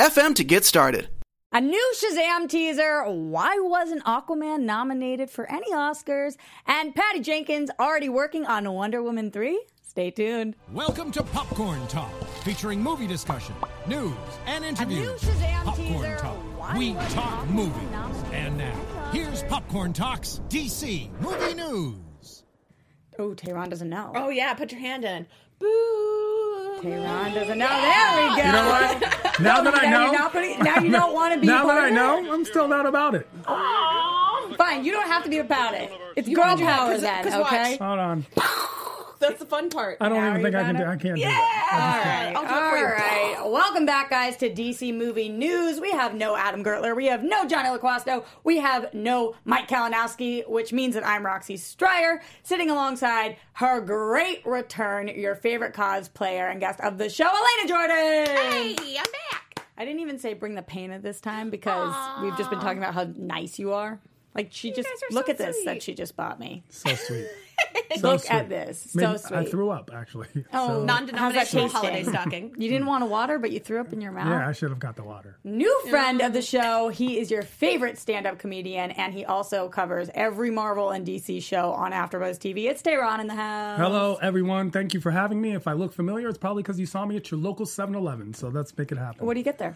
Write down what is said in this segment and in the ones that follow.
anchor.fm to get started. A new Shazam teaser. Why wasn't Aquaman nominated for any Oscars? And Patty Jenkins already working on Wonder Woman 3? Stay tuned. Welcome to Popcorn Talk, featuring movie discussion, news, and interviews. Shazam Popcorn teaser. Talk. Why We wasn't talk Aquaman movies. And now, here's Popcorn Talk's DC Movie News. Oh, Tehran doesn't know. Oh yeah, put your hand in. Boo. Tehran doesn't know. There we go. You know what? Now that I know, you're not putting- now you don't wanna be about it. Now a that part I of know, I'm still not about it. Fine, you don't have to be about it. It's girl power then, power 'cause- then, 'cause watch. okay? Hold on. That's the fun part. I don't Now even think I can do. it? I can't do Yeah. that. All right. I'll do it for you. All right. Welcome back, guys, to DC Movie News. We have no Adam Gertler. We have no Johnny LaQuasto. We have no Mike Kalinowski, which means that I'm Roxy Striar, sitting alongside her great return, your favorite cosplayer and guest of the show, Elena Jordan. Hey, I'm back. I didn't even say bring the pain at this time because we've just been talking about how nice you are. Like she just guys are look so at this sweet. that she just bought me. So sweet. So Look sweet. at this. Made- So sweet. I threw up actually. Oh, So- how's that Non-denominational holiday stocking. You didn't want to water, but you threw up in your mouth. yeah, I should have got the water. New friend of the show. He is your favorite stand-up comedian, and he also covers every Marvel and DC show on AfterBuzz TV. It's Tehran in the house. Hello, everyone. Thank you for having me. If I look familiar, it's probably because you saw me at your local 7-Eleven. So let's make it happen. What do you get there?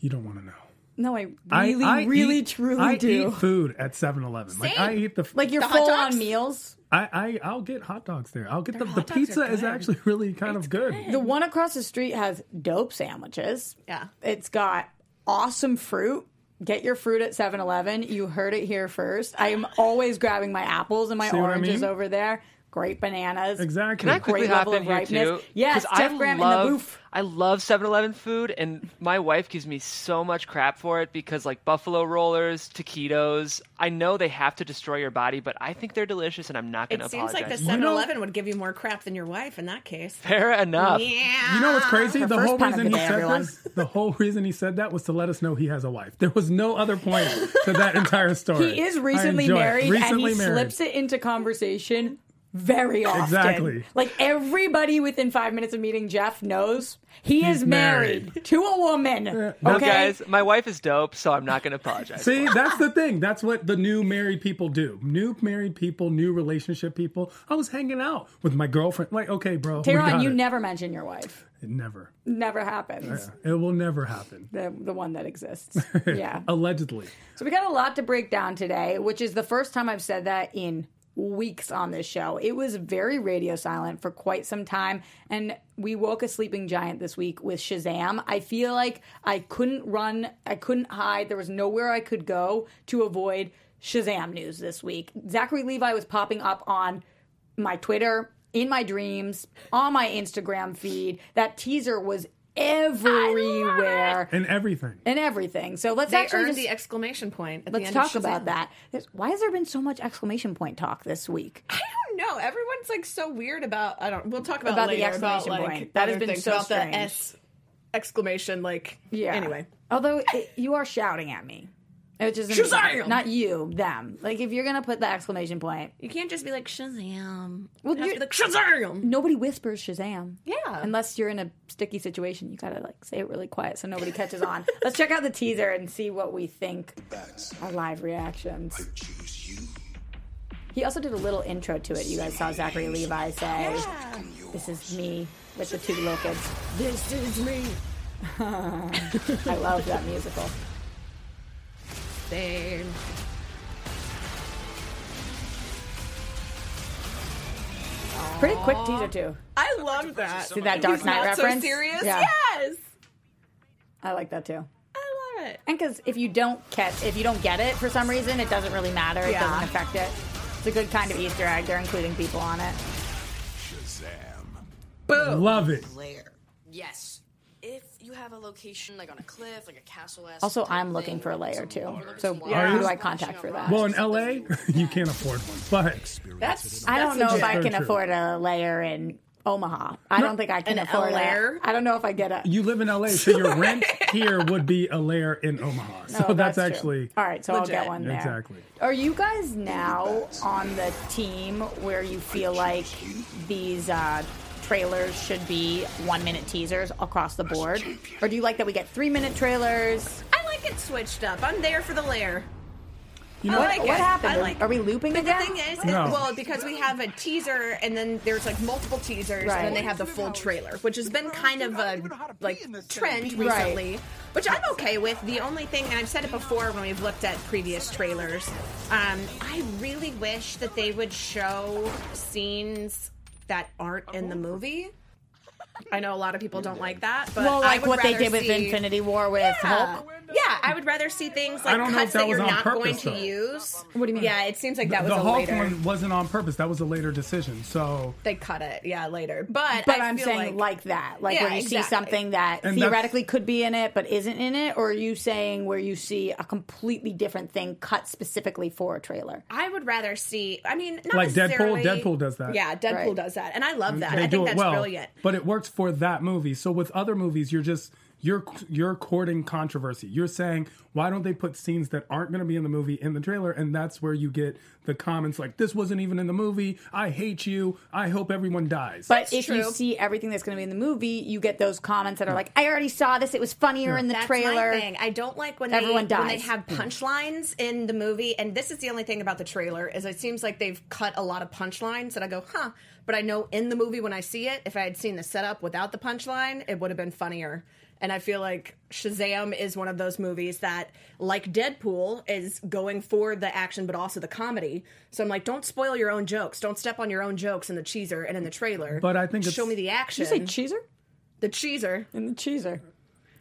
you don't want to know. No, I I- really, I really, eat- truly I do. eat food at 7-Eleven. Like I eat the Like your The full-on meals. I, I I'll get hot dogs there. I'll get the, the hot dogs are pizza is actually really kind of good. The one across the street has dope sandwiches. Yeah. It's got awesome fruit. Get your fruit at 7-Eleven. You heard it here first. I am always grabbing my apples and my See what I oranges mean? over there. Great bananas. Exactly. Can I quickly Great hop level in of here ripeness. too? Yes, 'Cause Jeff I Graham in the love, booth. I love 7-Eleven food, and my wife gives me so much crap for it because like buffalo rollers, taquitos. I know they have to destroy your body, but I think they're delicious, and I'm not going to It seems like the 7-Eleven would give you more crap than your wife in that case. Fair enough. Yeah. You know what's crazy? Her The whole reason he day, said everyone. this, the whole reason he said that was to let us know he has a wife. There was no other point to that entire story. He is recently married, Recently and he married. slips it into conversation very often. Exactly. Like everybody within five minutes of meeting Jeff knows he He's is married, married. to a woman. No, No, okay, guys, my wife is dope, so I'm not going to apologize. See, that's the thing. That's what the new married people do. New married people, new relationship people. I was hanging out with my girlfriend. Like, okay, bro. we Tehran, you it. never mention your wife. It never. Never happens. It will never happen. The the one that exists. Yeah. Allegedly. So we got a lot to break down today, which is the first time I've said that in weeks on this show. It was very radio silent for quite some time and we woke a sleeping giant this week with Shazam. I feel like I couldn't run, I couldn't hide. There was nowhere I could go to avoid Shazam news this week. Zachary Levi was popping up on my Twitter, in my dreams, on my Instagram feed. That teaser was everywhere And everything. and everything. So let's They actually earned just the exclamation point. At Let's the end talk of about that. There's- Why has there been so much exclamation point talk this week? I don't know. Everyone's like so weird about. I don't. We'll talk about, About it the later, about, exclamation like, point. That has been things so about strange. the S exclamation. Like Yeah. Anyway, although it, you are shouting at me, which is Shazam! not you, them. Like if you're gonna put the exclamation point, you can't just be like Shazam. Well, you have to you're- be like Shazam. nobody whispers Shazam. Yeah. Unless you're in a sticky situation, you gotta like say it really quiet so nobody catches on. Let's check out the teaser and see what we think. That's Our live reactions. I choose you. He also did a little intro to it. You guys saw Zachary Levi say, "This is me with the two little kids." This is me. I love that musical. Same. Pretty quick teaser too. I love that. See that Dark He's Knight reference? So serious. Yeah. Yes. I like that too. I love it. And because if you don't catch, if you don't get it for some reason, it doesn't really matter. It Yeah. doesn't affect it. It's a good kind of Easter egg. They're including people on it. Shazam! Boom. Love it. Blair. Yes. If you have a location like on a cliff, like a castle. Also, I'm looking for a layer too. So who do I contact for that? Well, in LA, you can't afford one, but That's I don't know if I can true. afford a layer in Omaha. I don't think I can afford a layer? I don't know if I get a. you live in LA, so your rent here would be a layer in Omaha. So Oh, that's, true. actually all right. So I'll get one there. exactly. Are you guys now on the team where you feel like these uh, trailers should be one minute teasers across the board, or do you like that we get three minute trailers? I like it switched up. I'm there for the layer. You know, I like what it. happened? I like Are we looping But the again? thing is, No. it, well, because we have a teaser and then there's like multiple teasers Right. and then they have the full trailer, which has been kind of a like trend Right. recently, which I'm okay with. The only thing, and I've said it before when we've looked at previous trailers, um, I really wish that they would show scenes that aren't in the oh. movie. I know a lot of people don't like that, but well, I like would what they did with see- Infinity War with yeah. Hulk. Yeah, I would rather see things like I don't know cuts that that, you're not purpose, going to use. What do you mean? Yeah, it seems like that was the a Hulk later. one wasn't on purpose. That was a later decision. So They cut it, yeah, later. But But I I'm feel saying like, like, that, like Yeah, where you see something that And theoretically could be in it but isn't in it, or are you saying where you see a completely different thing cut specifically for a trailer? I would rather see. I mean, not Like Deadpool- Deadpool does that. Yeah, Deadpool Right. does that, and I love mm-hmm. that. they I do think it that's well, brilliant. but it works for that movie. So with other movies, you're just you're you're courting controversy. You're saying why don't they put scenes that aren't going to be in the movie in the trailer, and that's where you get the comments like this wasn't even in the movie. I hate you. I hope everyone dies. But if you see everything that's going to be in the movie, you get those comments that are like, "I already saw this. It was funnier in the That's trailer." my thing. I don't like when Everyone they when they have punchlines in the movie, and this is the only thing about the trailer is it seems like they've cut a lot of punchlines, and I go, huh. But I know in the movie when I see it, if I had seen the setup without the punchline, it would have been funnier. And I feel like Shazam is one of those movies that, like Deadpool, is going for the action but also the comedy. So I'm like, don't spoil your own jokes. Don't step on your own jokes in the cheeser and in the trailer. But I think show it's- me the action. Did you say cheeser the cheeser. in the cheeser?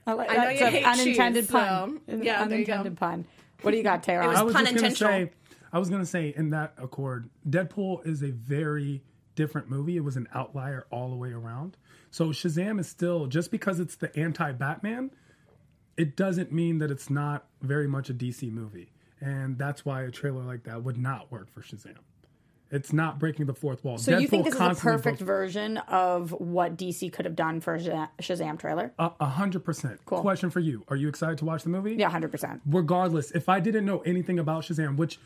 I like I know that's you an hate unintended cheese, pun. so- yeah, there you go. unintended pun. What do you got, Taylor? was I was pun just gonna say, I was gonna say in that accord, Deadpool is a very different movie. It was an outlier all the way around. So Shazam is still just because it's the anti-Batman, it doesn't mean that it's not very much a DC movie, and that's why a trailer like that would not work for Shazam. It's not breaking the fourth wall. so you think this is a perfect broke- version of what DC could have done for a Shazam- trailer? A hundred percent. Cool. Question for you: Are you excited to watch the movie? Yeah, hundred percent. regardless, if I didn't know anything about Shazam, which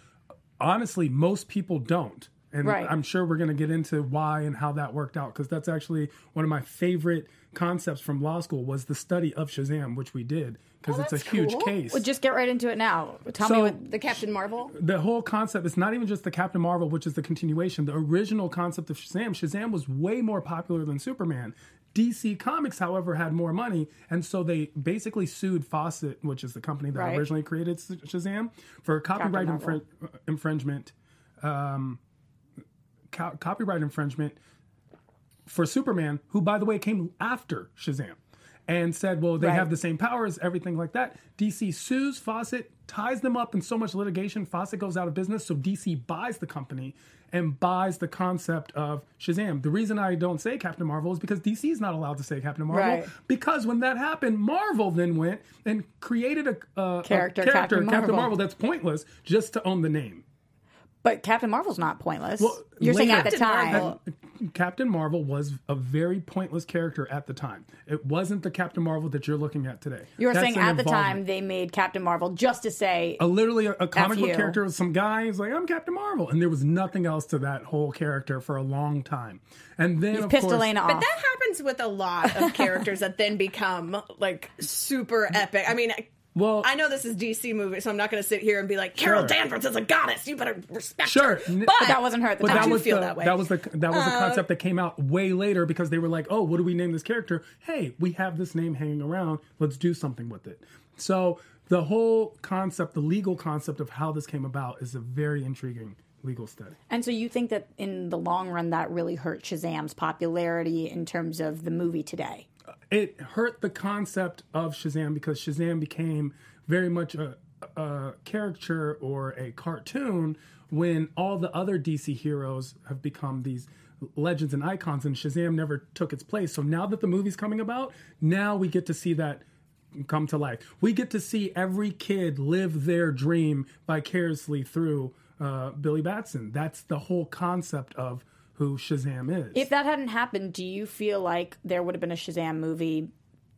honestly most people don't, and Right. I'm sure we're going to get into why and how that worked out because that's actually one of my favorite concepts from law school was the study of Shazam, which we did because it's a huge cool. case. Well, just get right into it now. Tell me what. The Captain Marvel. the whole concept is not even just the Captain Marvel, which is the continuation. The original concept of Shazam, Shazam was way more popular than Superman. DC Comics, however, had more money, and so they basically sued Fawcett, which is the company that Right. originally created Shazam, for copyright Marvel. infringement. Um, co- copyright infringement for Superman, who, by the way, came after Shazam, and said, well, they Right. have the same powers, everything like that. DC sues Fawcett, ties them up in so much litigation, Fawcett goes out of business, so DC buys the company and buys the concept of Shazam. The reason I don't say Captain Marvel is because DC is not allowed to say Captain Marvel Right. because when that happened, Marvel then went and created a, a a Character, character Captain Marvel. Marvel that's pointless just to own the name. But Captain Marvel's not pointless. Well, You're saying at the time. Marvel- Captain Marvel was a very pointless character at the time. It wasn't the Captain Marvel that you're looking at today. You were That's saying at the time they made Captain Marvel just to say a literally a, a comic book character with some guy who's like, I'm Captain Marvel, and there was nothing else to that whole character for a long time. And then of pissed course, Elena off. But that happens with a lot of characters that then become like super epic. I mean, well, I know this is DC movie, so I'm not going to sit here and be like, Carol Sure. Danvers is a goddess. You better respect Sure, her. Sure, But, But that wasn't her at the But time. I that do was feel the, that way. was the that was the um, concept that came out way later because they were like, oh, what do we name this character? Hey, we have this name hanging around. Let's do something with it. So the whole concept, the legal concept of how this came about, is a very intriguing legal study. And so you think that in the long run that really hurt Shazam's popularity in terms of the movie today? It hurt the concept of Shazam because Shazam became very much a, a caricature or a cartoon when all the other DC heroes have become these legends and icons, and Shazam never took its place. So now that the movie's coming about, now we get to see that come to life. We get to see every kid live their dream vicariously through uh, Billy Batson. That's the whole concept of who Shazam is. If that hadn't happened, do you feel like there would have been a Shazam movie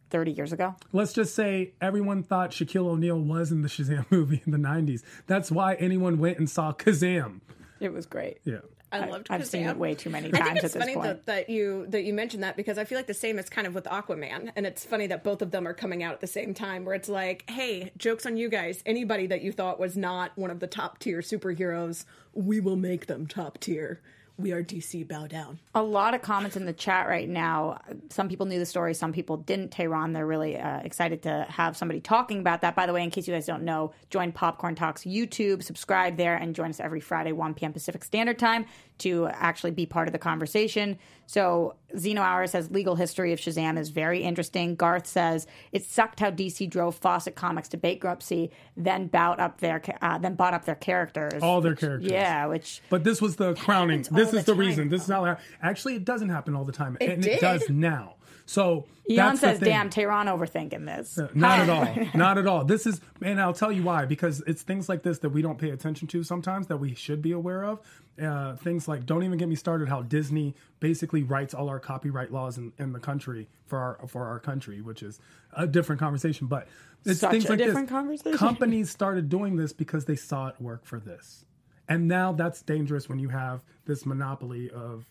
30 years ago? Let's just say everyone thought Shaquille O'Neal was in the Shazam movie in the 90s. That's why anyone went and saw Kazam. It was great. Yeah. I loved. I've seen it way too many I times think at it's this funny point. that, that you that you mentioned that because I feel like the same is kind of with Aquaman, and it's funny that both of them are coming out at the same time. Where it's like, hey, jokes on you guys. Anybody that you thought was not one of the top tier superheroes, we will make them top tier. We are DC. Bow down. a lot of comments in the chat right now. Some people knew the story, some people didn't. Tehran, they're really uh, excited to have somebody talking about that. By the way, in case you guys don't know, join Popcorn Talks YouTube, subscribe there, and join us every Friday, 1 p.m. Pacific Standard Time to actually be part of the conversation. So, Zeno Hour says legal history of Shazam is very interesting. Garth says it sucked how DC drove Fawcett Comics to bankruptcy, then bought up their uh, then bought up their characters. All their characters. Yeah, which But this was the crowning. This is the the reason. This is how it, actually it doesn't happen all the time, and it does now. So the says. "Damn, Tehran overthinking this." Not at all. Not at all. This is, and I'll tell you why. Because it's things like this that we don't pay attention to sometimes that we should be aware of. Uh, things like, don't even get me started. How Disney basically writes all our copyright laws in, in the country for our for our country, which is a different conversation. But it's Such things a like different this. conversation. Companies started doing this because they saw it work for this, and now that's dangerous when you have this monopoly of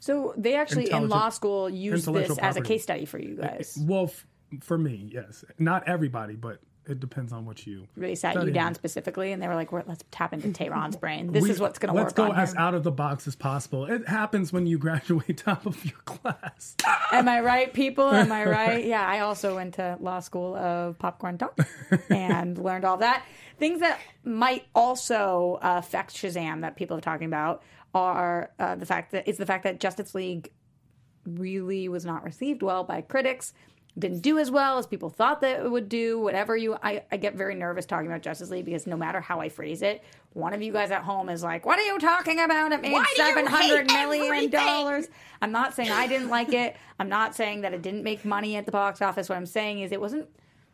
So they actually in law school used intellectual this as a case study for you guys. well, f- for me, yes, not everybody, but it depends on what you They sat you down specifically, and they were like, "We're- "Let's tap into Tehran's brain. This We- is what's going to work." Let's go as him. out of the box as possible. It happens when you graduate top of your class. Am I right, people? Am I right? Yeah, I also went to law school of popcorn talk and learned all that. Things that might also uh, affect Shazam that people are talking about are uh, the fact that it's the fact that Justice League really was not received well by critics. Didn't do as well as people thought that it would do. Whatever you, I, I get very nervous talking about Justice League because no matter how I phrase it, one of you guys at home is like, "What are you talking about? It made Why do you seven hundred hate million everything?" dollars." I'm not saying I didn't like it. I'm not saying that it didn't make money at the box office. What I'm saying is it wasn't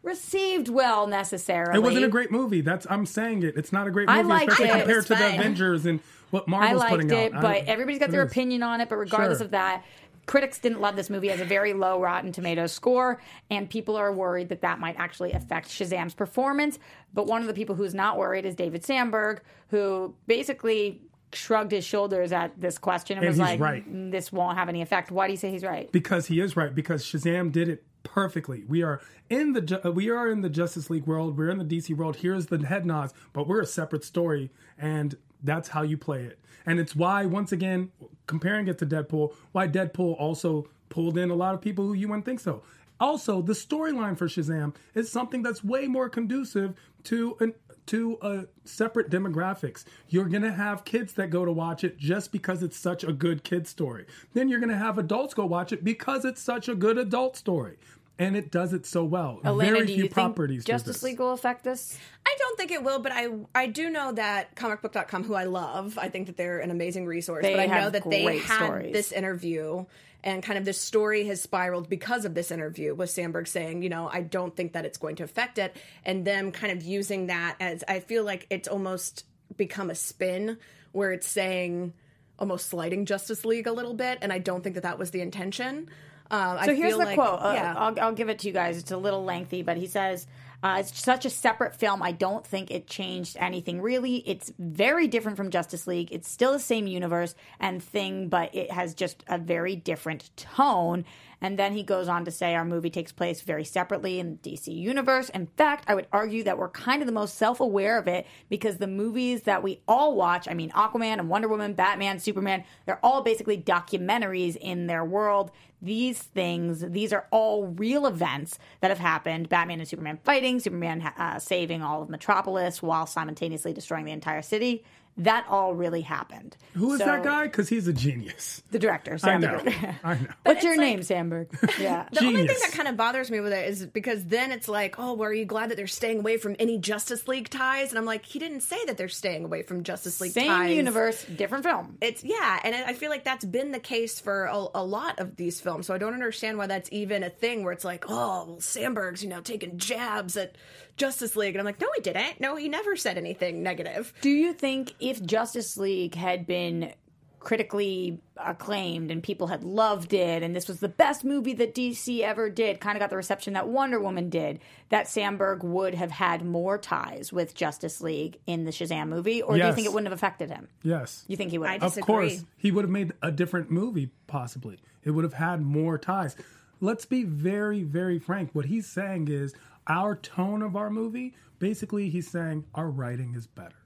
received well necessarily. It wasn't a great movie. That's I'm saying it. It's not a great I movie, liked especially it. It compared was to the. Avengers and what I liked putting it, out. but I- everybody's got their is. opinion on it. But regardless Sure. of that, critics didn't love this movie as a very low Rotten Tomatoes score, and people are worried that that might actually affect Shazam's performance. But one of the people who's not worried is David Sandberg, who basically shrugged his shoulders at this question and, And was like, right. Mm, "This won't have any effect." Why do you say he's right? because he is right because Shazam did it perfectly. We are in the uh, we are in the Justice League world. We're in the DC world. Here's the head nods, but we're a separate story, and that's how you play it. And it's why once again comparing it to Deadpool, why Deadpool also pulled in a lot of people who you wouldn't think so. Also, the storyline for Shazam is something that's way more conducive to an to a separate demographics. You're gonna have kids that go to watch it just because it's such a good kid story. Then you're gonna have adults go watch it because it's such a good adult story, and it does it so well. Elena, Very do few you properties. think Justice. League will affect this? I don't think it will, but I I do know that comicbook.com, who I love, I think that they're an amazing resource. They but I know that they great had stories. this interview and kind of this story has spiraled because of this interview with Sandberg saying, you know, I don't think that it's going to affect it. And them kind of using that as I feel like it's almost become a spin where it's saying almost slighting Justice League a little bit. And I don't think that that was the intention. Uh, So I here's the like, quote. Uh. I'll, I'll give it to you guys. It's a little lengthy, but he says, uh, It's such a separate film. I don't think it changed anything really. It's very different from Justice League. It's still the same universe and thing, but it has just a very different tone. And then he goes on to say our movie takes place very separately in the DC universe. In fact, I would argue that we're kind of the most self aware of it because the movies that we all watch, I mean, Aquaman and Wonder Woman, Batman, Superman, they're all basically documentaries in their world. These things, these are all real events that have happened. Batman and Superman fighting, Superman uh, saving all of Metropolis while simultaneously destroying the entire city. That all really happened. Who is So- that guy? Because he's a genius. The director. I know. Sandberg. I know. What's your like- name, Sandberg? Yeah. The only thing that kind of bothers me with it is because then it's like, oh, well, are you glad that they're staying away from any Justice League ties? And I'm like, he didn't say that they're staying away from Justice League ties. Same ties. universe, different film. It's yeah, and I feel like that's been the case for a, a lot of these films. So I don't understand why that's even a thing where it's like, oh, well, Sandberg's you know taking jabs at Justice League, and I'm like, no, he didn't. No, he never said anything negative. Do you think if Justice League had been critically acclaimed and people had loved it and this was the best movie that DC ever did, kind of got the reception that Wonder Woman did, that Sandberg would have had more ties with Justice League in the Shazam movie? Or do you think it wouldn't have affected him? Yes. You think he would I have? Of course, he would have made a different movie, possibly. It would have had more ties. Let's be very, very frank. What he's saying is our tone of our movie, basically, he's saying our writing is better.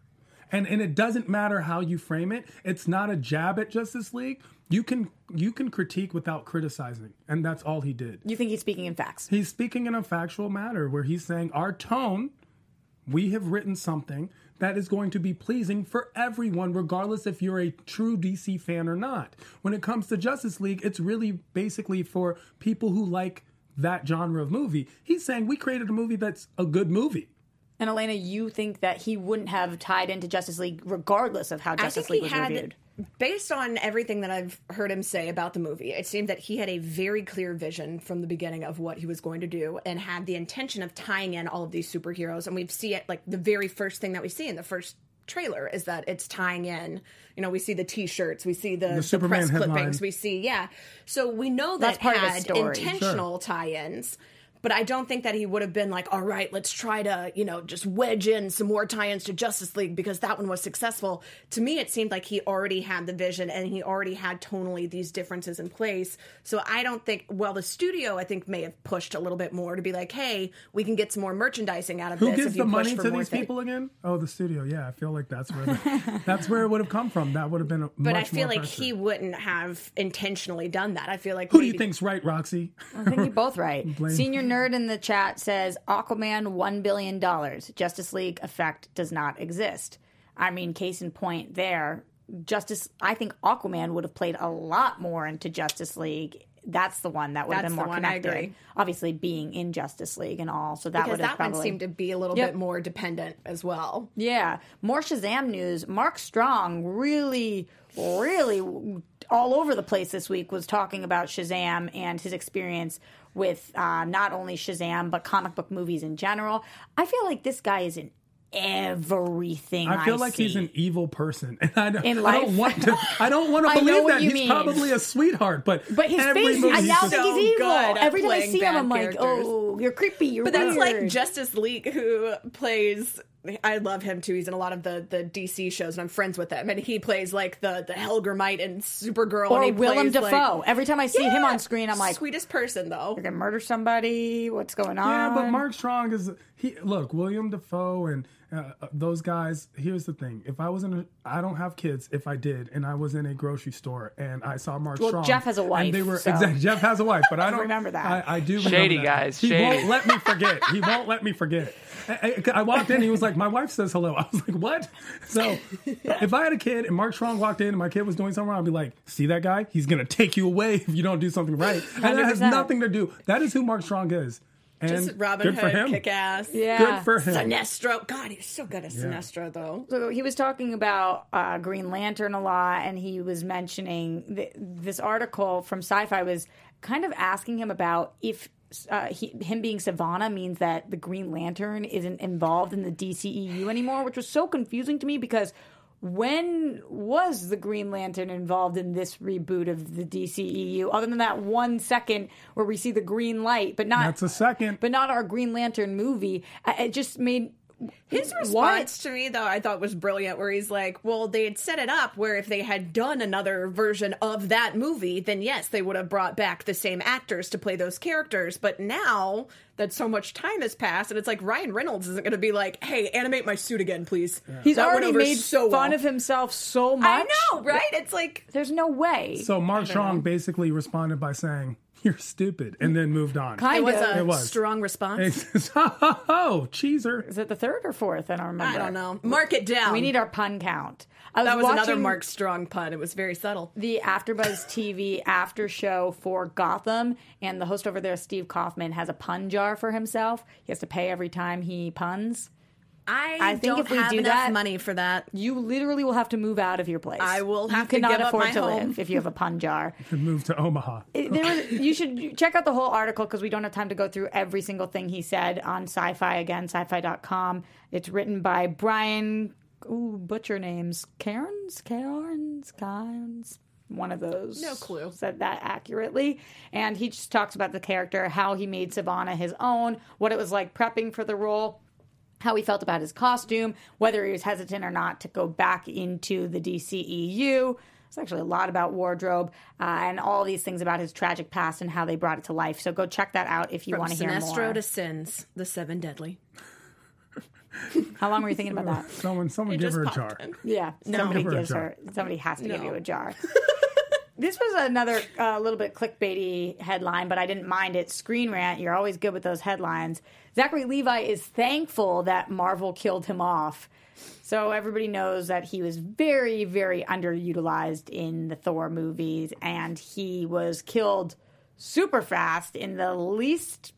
And, and it doesn't matter how you frame it. It's not a jab at Justice League. You can you can critique without criticizing, and that's all he did. You think he's speaking in facts? He's speaking in a factual matter where he's saying our tone, we have written something that is going to be pleasing for everyone, regardless if you're a true DC fan or not. When it comes to Justice League, it's really basically for people who like that genre of movie. He's saying we created a movie that's a good movie. And Elena, you think that he wouldn't have tied into Justice League regardless of how I Justice think League he was had, reviewed? based on everything that I've heard him say about the movie, it seemed that he had a very clear vision from the beginning of what he was going to do and had the intention of tying in all of these superheroes. And we see it like the very first thing that we see in the first trailer is that it's tying in. You know, we see the T-shirts, we see the, the, Superman press headline. clippings, we see yeah. So we know that That's part of it his had story. intentional tie-ins. But I don't think that he would have been like, all right, let's try to, you know, just wedge in some more tie ins to Justice League because that one was successful. To me, it seemed like he already had the vision and he already had tonally these differences in place. So I don't think, well, the studio, I think, may have pushed a little bit more to be like, hey, we can get some more merchandising out of Who this. gives if you the push money for to these thing." people again? Oh, the studio. Yeah, I feel like that's where the, that's where it would have come from. That would have been a But much I feel more like pressure. he wouldn't have intentionally done that. I feel like Who do you think's right, Roxy? I think you're both right. Blame- Senior nerd in the chat says Aquaman one billion dollars. Justice League effect does not exist. I mean, case in point there. Justice. I think Aquaman would have played a lot more into Justice League. That's the one that would have That's been the more one, connected. Obviously, being in Justice League and all, so that because would have that probably one seemed to be a little Yep. bit more dependent as well. Yeah. More Shazam news. Mark Strong really, really all over the place this week was talking about Shazam and his experience with uh, not only Shazam, but comic book movies in general. I feel like this guy is in everything. I feel like see. he's an evil person, and I don't, In I don't want to. I don't want to believe that he's mean. probably a sweetheart. But But his every face, movie I now just- think he's so evil. Every time I see him, I'm like, oh, you're creepy. You're But that's like Justice League, who plays. I love him too. He's in a lot of the the DC shows, and I'm friends with him. And he plays like the the Hellgrammite and Supergirl. or and he Willem plays, like- Every time I see him on screen, I'm like, sweetest person though. you're gonna murder somebody. What's going on? Yeah, but Mark Strong is he. Look, William Dafoe and uh, uh, those guys. Here's the thing: if I was in, a, I don't have kids. If I did, and I was in a grocery store and I saw Mark Well, Strong, Jeff has a wife, and they were so- exactly. Jeff has a wife, but I don't Remember that. I, I do. Remember Shady that. guys, He shady. won't let me forget. He won't let me forget. I, I- I walked in. He was like, "My wife says hello." I was like, "What?" So, if I had a kid and Mark Strong walked in and my kid was doing something wrong, I'd be like, "See that guy? He's gonna take you away if you don't do something right." And that has nothing to do. That is who Mark Strong is. And Just Robin good for Hood, him. kick ass. Yeah. Good for him. Sinestro. God, he's so good at Sinestro though. So he was talking about uh, Green Lantern a lot, and he was mentioning th- this article from Sci-Fi was kind of asking him about if uh, he, him being Savannah means that the Green Lantern isn't involved in the DCEU anymore, which was so confusing to me because when was the Green Lantern involved in this reboot of the DCEU? Other than that one second where we see the green light, but not That's a second. but not our Green Lantern movie. It just made His response to me, though, I thought was brilliant. Where he's like, "Well, they had set it up where if they had done another version of that movie, then yes, they would have brought back the same actors to play those characters. But now that so much time has passed, and it's like Ryan Reynolds isn't going to be like, "Hey, animate my suit again, please." He's That already made so fun well. of himself so much. I know, right? It's like There's no way. So Mark Strong basically responded by saying, you're stupid, and then moved on. Kind It was of. a It was. strong response. oh, cheeser. Is it the third or fourth? I don't remember. I don't know. Mark it down. We need our pun count. I that was another Mark Strong pun. It was very subtle. The AfterBuzz TV after show for Gotham, and the host over there, Steve Kaufman, has a pun jar for himself. He has to pay every time he puns. I, I think don't if we have do enough that- money for that. You literally will have to move out of your place. I will have you to cannot give up afford my to home. live if you have a pun jar. Move to Omaha. It- there was, you should check out the whole article because we don't have time to go through every single thing he said on sci-fi again sci-fi.com it's written by brian ooh butcher names cairns cairns cairns one of those No clue. said that accurately and he just talks about the character how he made savannah his own what it was like prepping for the role how he felt about his costume, whether he was hesitant or not to go back into the DCEU. It's actually a lot about wardrobe uh, and all these things about his tragic past and how they brought it to life. So go check that out if you want to hear more. Sinestro to Sins, the seven deadly. How long were you thinking about that? Someone, someone give her a jar. in. Yeah, somebody Give her a gives jar. her. Somebody has to give you a jar. this was another uh, little bit clickbaity headline, but I didn't mind it. Screen Rant, you're always good with those headlines. Zachary Levi is thankful that Marvel killed him off. So everybody knows that he was very, very underutilized in the Thor movies, and he was killed super fast in the least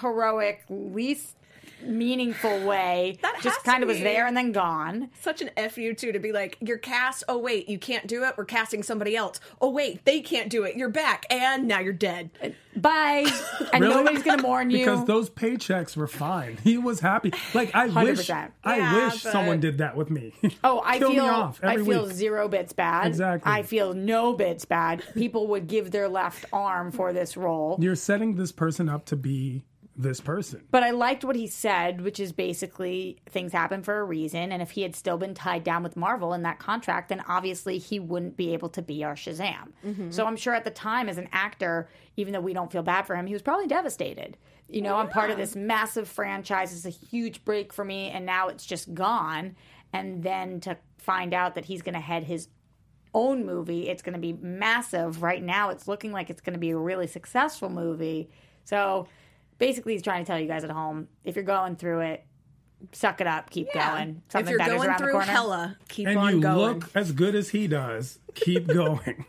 heroic, least meaningful way. That Just kind of was there and then gone. Such an fu too to be like you're cast. Oh wait, you can't do it. We're casting somebody else. Oh wait, they can't do it. You're back, and now you're dead. Bye. And Really? nobody's gonna mourn you. Because those paychecks were fine. He was happy. Like I wish, 100%. I Yeah, wish but- someone did that with me. oh, I Kill feel me off I every feel week. zero bits bad. Exactly. I feel no bits bad. People would give their left arm for this role. You're setting this person up to be this person. But I liked what he said, which is basically things happen for a reason. And if he had still been tied down with Marvel in that contract, then obviously he wouldn't be able to be our Shazam. Mm-hmm. So I'm sure at the time, as an actor, even though we don't feel bad for him, he was probably devastated. You know, I'm part of this massive franchise. It's a huge break for me, and now it's just gone. And then to find out that he's going to head his own movie, it's going to be massive. Right now, it's looking like it's going to be a really successful movie. So basically, he's trying to tell you guys at home if you're going through it, suck it up, keep going. if Something you're better's going around the through corner. hella, keep And on you going. look as good as he does. Keep going.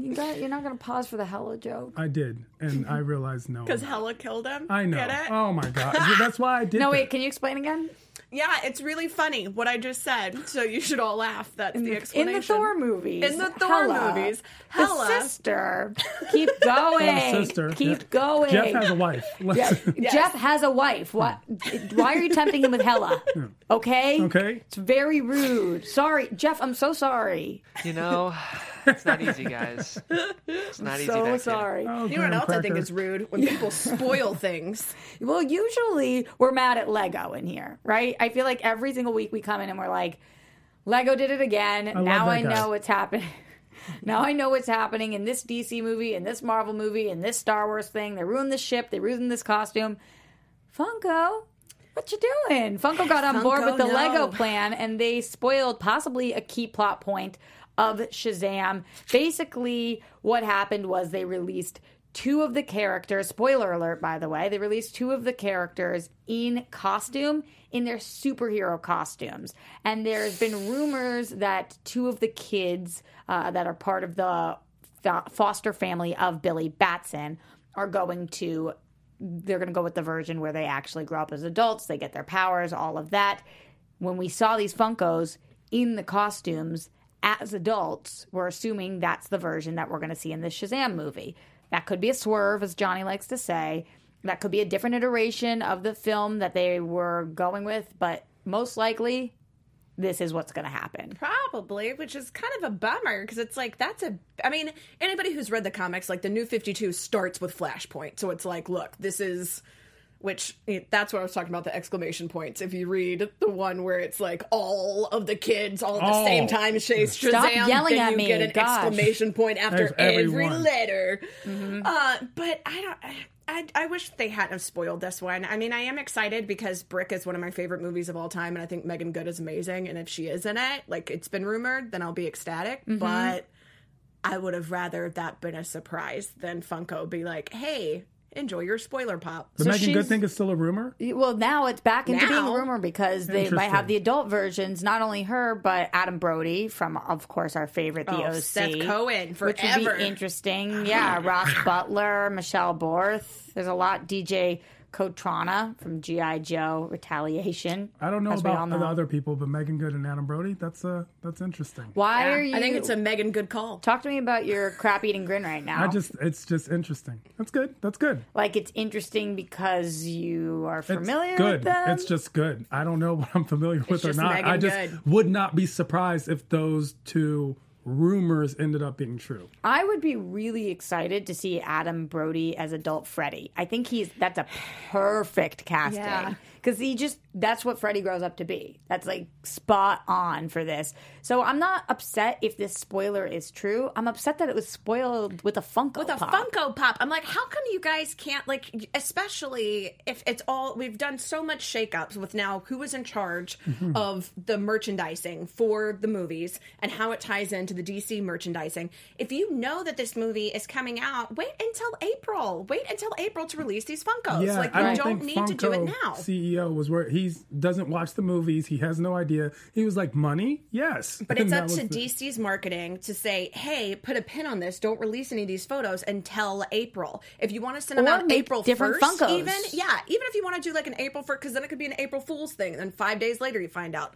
You got, you're not going to pause for the hella joke. I did, and I realized no. Because Hela killed him. I know. Get it? Oh my god. That's why I did. No, that. wait, can you explain again? Yeah, it's really funny what I just said. So you should all laugh. That's the In explanation. In the Thor movies. In the Thor Hela. movies. The sister. Keep going. sister. Keep Yeah. going. Jeff has a wife. Let's- Jeff has a wife. What? Why are you tempting him with Hella? Okay. Okay. It's very rude. Sorry, Jeff. I'm so sorry. You know, it's not easy, guys. It's not easy. back So here. sorry. Oh, You know what graham else I think cracker. is rude? When people spoil things. Well, usually we're mad at Lego in here, right? I feel like every single week we come in and we're like, Lego did it again. love now I guy. know what's happening. now I know what's happening in this DC movie, in this Marvel movie, in this Star Wars thing. They ruined the ship. They ruined this costume. Funko, what you doing? Funko got on board with the no. Lego plan, and they spoiled possibly a key plot point of Shazam. Basically, what happened was they released two of the characters. Spoiler alert, by the way. They released two of the characters in costume in their superhero costumes, and there's been rumors that two of the kids uh, that are part of the foster family of Billy Batson are going to they're going to go with the version where they actually grow up as adults, they get their powers, all of that. When we saw these Funkos in the costumes as adults, we're assuming that's the version that we're going to see in the Shazam movie. That could be a swerve, as Johnny likes to say. That could be a different iteration of the film that they were going with, but most likely, this is what's going to happen. Probably, which is kind of a bummer because it's like that's a. I mean, anybody who's read the comics, like the New Fifty Two starts with Flashpoint, so it's like, look, this is. Which that's what I was talking about the exclamation points. If you read the one where it's like all of the kids all at the Oh. same time chase Shazam, Stop yelling then at you me, get an gosh. exclamation point after every every letter. Mm-hmm. Uh, but I don't. I, I wish they hadn't have spoiled this one. I mean, I am excited because Brick is one of my favorite movies of all time, and I think Meagan Good is amazing. And if she is in it, like it's been rumored, then I'll be ecstatic. Mm-hmm. But I would have rather that been a surprise than Funko be like, "Hey, enjoy your spoiler pop." The So Meagan Good thing is still a rumor. Well, now it's back into being a rumor because they might have the adult versions. Not only her, but Adam Brody from, of course, our favorite, The Oh, OC. Seth Cohen, which would be interesting. Yeah, Ross Butler, Michelle Borth. There's a lot. DJ Cotrona from GI Joe Retaliation. I don't know as we all about the other people, but Meagan Good and Adam Brody, that's uh that's interesting. Why Yeah, are you? I think it's a Megan good call. Talk to me about your crap eating grin right now. I just it's just interesting. That's good. That's good. like it's interesting because you are It's familiar good. with them. It's just good. I don't know what I'm familiar with or just not. Megan I just Good. would not be surprised if those two rumors ended up being true. I would be really excited to see Adam Brody as adult Freddy. I think he's that's a perfect casting Yeah. Because he just that's what Freddy grows up to be. That's like spot on for this. So I'm not upset if this spoiler is true. I'm upset that it was spoiled with a Funko with a Pop. Funko Pop. I'm like, how come you guys can't like, especially if it's all we've done so much shakeups with now who is in charge Mm-hmm. of the merchandising for the movies and how it ties into the DC merchandising. If you know that this movie is coming out, wait until April. Wait until April to release these Funkos. Yeah, like I you don't, don't think need to do it now. CEO was where he doesn't watch the movies. He has no idea. He was like, "Money, yes." But it's And up to the- DC's marketing to say, hey, put a pin on this. Don't release any of these photos until April. If you want to send them Or out make April different 1st, Funkos. even, yeah, even if you want to do like an April 1st, because then it could be an April Fool's thing. And then five days later, you find out.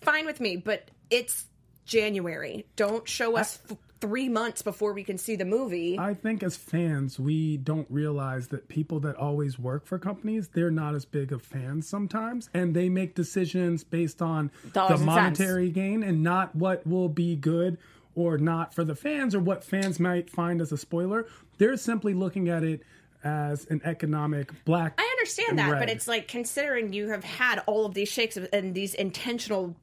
Fine with me, but it's January. Don't show us f- three months before we can see the movie. I think as fans, we don't realize that people that always work for companies, they're not as big of fans sometimes, and they make decisions based on Dollars the monetary gain and not what will be good or not for the fans or what fans might find as a spoiler. They're simply looking at it as an economic black. I understand that, red. but it's like considering you have had all of these shakes and these intentional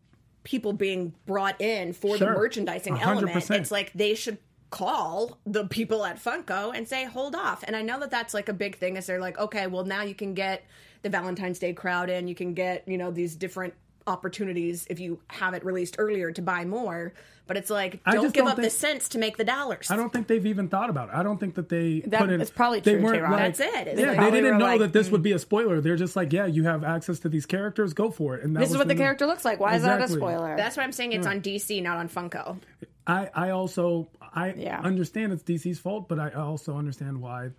people being brought in for the merchandising A hundred element. It's like they should call the people at Funko and say, hold off. And I know that that's like a big thing is they're like, okay, well, now you can get the Valentine's Day crowd in, you can get, you know, these different opportunities if you have it released earlier to buy more. But it's like, I don't give don't up the think- cents to make the dollars. I don't think they've even thought about it. I don't think that they That- put in. it's probably they true, weren't like- That's it. It's Yeah, like- they didn't know like, that this would hmm. be a spoiler. They're just like, yeah, you have access to these characters. Go for it. And that This is what the new- character looks like. Why is that a spoiler? That's why I'm saying it's on DC, not on Funko. I, I also I Yeah. understand it's DC's fault, but I also understand why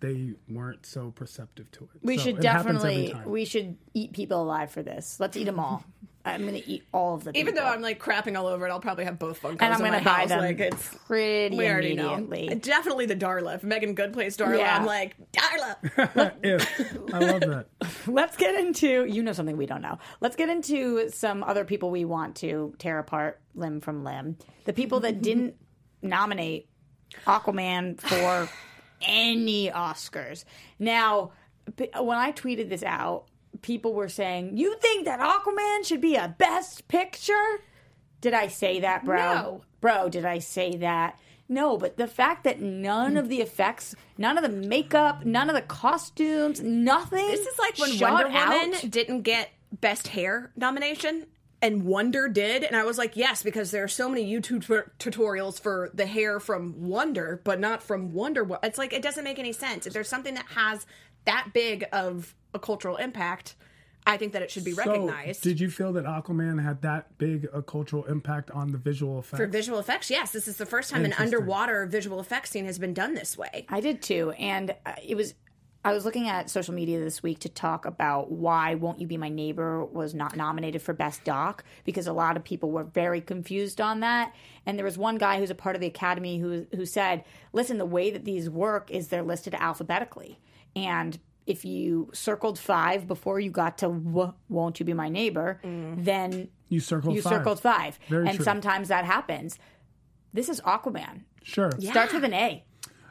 they weren't so perceptive to it. we So should it definitely we should eat people alive for this. Let's eat them all. I'm gonna eat all of them. Even though I'm like crapping all over it, I'll probably have both Funkos. and I'm gonna my buy house. them Like it's pretty we already know. immediately. Definitely the Darla. If Meagan Good plays Darla, Yeah. I'm like Darla. If. I love that. Let's get into you know something we don't know. Let's get into some other people we want to tear apart limb from limb. The people that didn't nominate Aquaman for any Oscars. Now, when I tweeted this out, people were saying, "You think that Aquaman should be a Best Picture?" Did I say that, bro? No. Bro, did I say that? No, but the fact that none of the effects, none of the makeup, none of the costumes, nothing. This is like when Wonder Woman out. didn't get Best Hair nomination. And Wonder did, and I was like, yes, because there are so many YouTube tu- tutorials for the hair from Wonder, but not from Wonder. Wo- It's like it doesn't make any sense. If there's something that has that big of a cultural impact, I think that it should be recognized. Did you feel that Aquaman had that big a cultural impact on the visual effects? For visual effects, yes, this is the first time an underwater visual effects scene has been done this way. I did too, and uh, it was. I was looking at social media this week to talk about why "Won't You Be My Neighbor" was not nominated for Best Doc because a lot of people were very confused on that. And there was one guy who's a part of the Academy who who said, "Listen, the way that these work is they're listed alphabetically, and if you circled five before you got to "Won't You Be My Neighbor," mm. then you circled you five. circled five, Very and true. sometimes that happens. This is Aquaman. Sure. Starts with an A.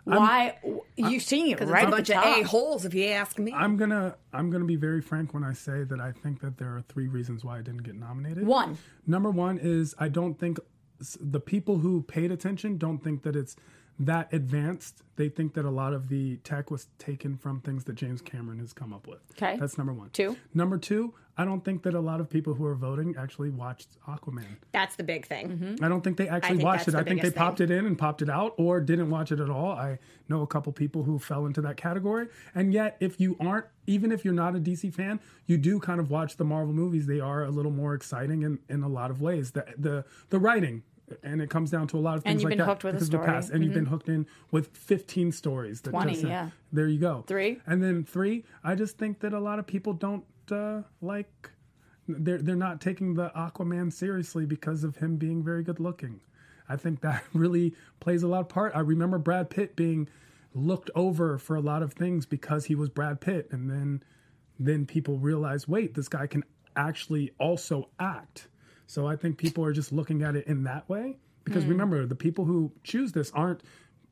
Why you seeing it right a at bunch of a holes, if you ask me. I'm gonna I'm gonna be very frank when I say that I think that there are three reasons why I didn't get nominated. One, Number one is I don't think the people who paid attention don't think that it's that advanced. They think that a lot of the tech was taken from things that James Cameron has come up with. Okay. That's number one. Two. Number two, I don't think that a lot of people who are voting actually watched Aquaman. That's the big thing. Mm-hmm. I don't think they actually think watched it. I think they popped it in and popped it out or didn't watch it at all. I know a couple people who fell into that category. And yet, if you aren't, even if you're not a DC fan, you do kind of watch the Marvel movies. They are a little more exciting in, in a lot of ways. The, the, the writing, and it comes down to a lot of things. And you've like been that. hooked with a because of the. Mm-hmm. And you've been hooked in with 15 stories. That 20, just, uh, yeah. There you go. Three? And then three, I just think that a lot of people don't uh, like they're they're not taking the Aquaman seriously because of him being very good looking. I think that really plays a lot of part. I remember Brad Pitt being looked over for a lot of things because he was Brad Pitt, and then then people realize, wait, this guy can actually also act. So I think people are just looking at it in that way because hmm. remember, the people who choose this aren't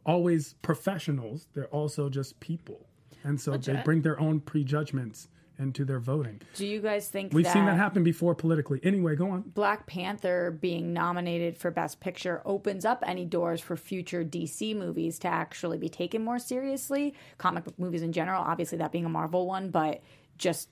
always professionals; they're also just people, and so they bring their own prejudgments into their voting. Do you guys think We've that seen that happen before politically. Anyway, go on. Black Panther being nominated for Best Picture opens up any doors for future DC movies to actually be taken more seriously? Comic book movies in general, obviously that being a Marvel one, but just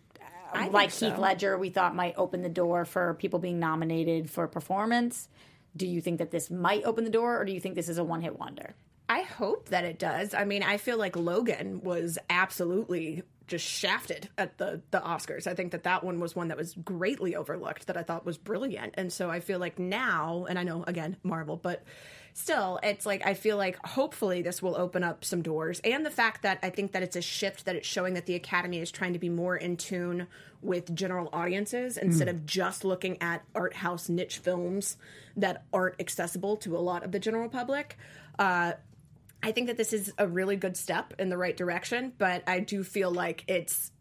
I like so. Heath Ledger, we thought might open the door for people being nominated for performance. Do you think that this might open the door, or do you think this is a one hit wonder? I hope that it does. I mean, I feel like Logan was absolutely just shafted at the the Oscars. I think that that one was one that was greatly overlooked that I thought was brilliant. And so I feel like now, and I know again Marvel, but still it's like I feel like hopefully this will open up some doors and the fact that I think that it's a shift that it's showing that the academy is trying to be more in tune with general audiences instead of just looking at art house niche films that aren't accessible to a lot of the general public. Uh I think that this is a really good step in the right direction, but I do feel like it's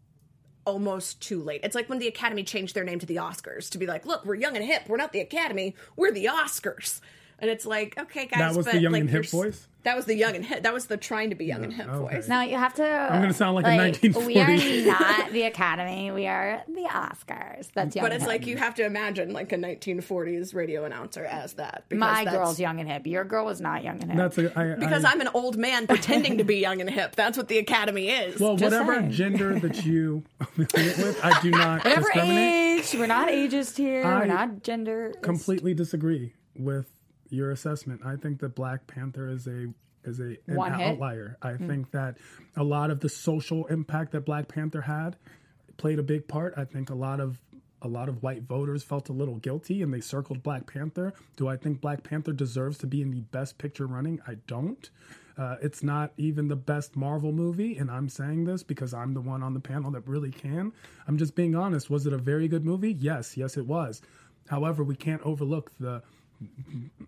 almost too late. It's like when the Academy changed their name to the Oscars to be like, look, we're young and hip. We're not the Academy. We're the Oscars. And it's like, okay, guys, That was the but, young like, and hip you're voice? That was the young and hip. That was the trying to be young and hip okay. voice. Now you have to. I'm gonna sound like a 1940s. We are not the Academy. We are the Oscars. That's young But and it's hip. like you have to imagine like a 1940s radio announcer as that. because my that's- girl's young and hip. Your girl was not young and hip. That's a, I, Because I, I'm an old man pretending to be young and hip. That's what the Academy is. well, Just whatever saying. gender that you affiliate with, I do not Whatever discriminate. age, we're not ageist here. I we're not gender. Completely disagree with your assessment. I think that Black Panther is a is a an One hit? outlier. I think that a lot of the social impact that Black Panther had played a big part. I think a lot of a lot of white voters felt a little guilty and they circled Black Panther. Do I think Black Panther deserves to be in the best picture running? I don't. Uh, it's not even the best Marvel movie, and I'm saying this because I'm the one on the panel that really can. I'm just being honest. Was it a very good movie? Yes, yes, it was. However, we can't overlook the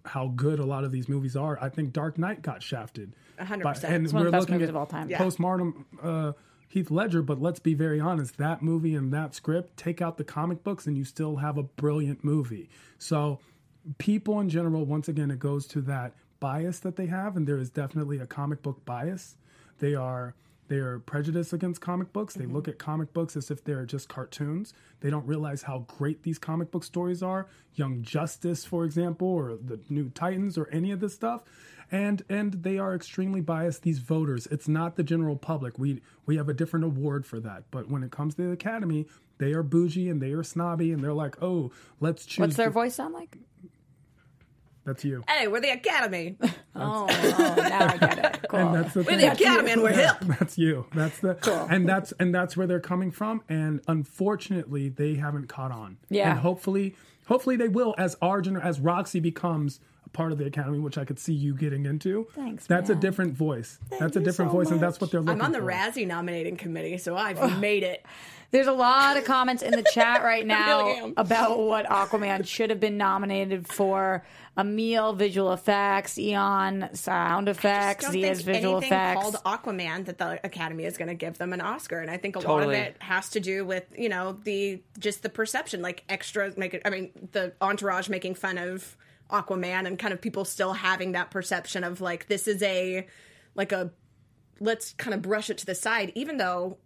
how good a lot of these movies are. I think Dark Knight got shafted. A hundred By- percent. And one of we're the best looking movies at of all time. Yeah. postmortem uh, Heath Ledger, but let's be very honest. That movie and that script, take out the comic books, and you still have a brilliant movie. So, people in general, once again, it goes to that bias that they have, and there is definitely a comic book bias. They are they are prejudiced against comic books. They mm-hmm. look at comic books as if they're just cartoons. They don't realize how great these comic book stories are. Young Justice, for example, or the New Titans, or any of this stuff. And and they are extremely biased. These voters. It's not the general public. We we have a different award for that. But when it comes to the Academy, they are bougie and they are snobby, and they're like, oh, let's choose. What's their the- voice sound like? That's you. Hey, we're the Academy. Oh, oh, now I get it. Cool. And that's the We're the Academy and we're hip. That's you. That's the cool. and that's and that's where they're coming from. And unfortunately, they haven't caught on. Yeah. And hopefully, hopefully they will as our gener- as Roxy becomes a part of the academy, which I could see you getting into. Thanks, That's a different voice. that's a different so voice, and that's what they're looking for. I'm on the for. Razzie nominating committee, so I've made it. There's a lot of comments in the chat right now really about what Aquaman should have been nominated for. Emil visual effects, Eon sound effects, don't Zia's visual anything effects. called Aquaman that the Academy is going to give them an Oscar, and I think a Totally. lot of it has to do with you know the just the perception, like extra make it. I mean, the entourage making fun of Aquaman and kind of people still having that perception of like this is a like a let's kind of brush it to the side, even though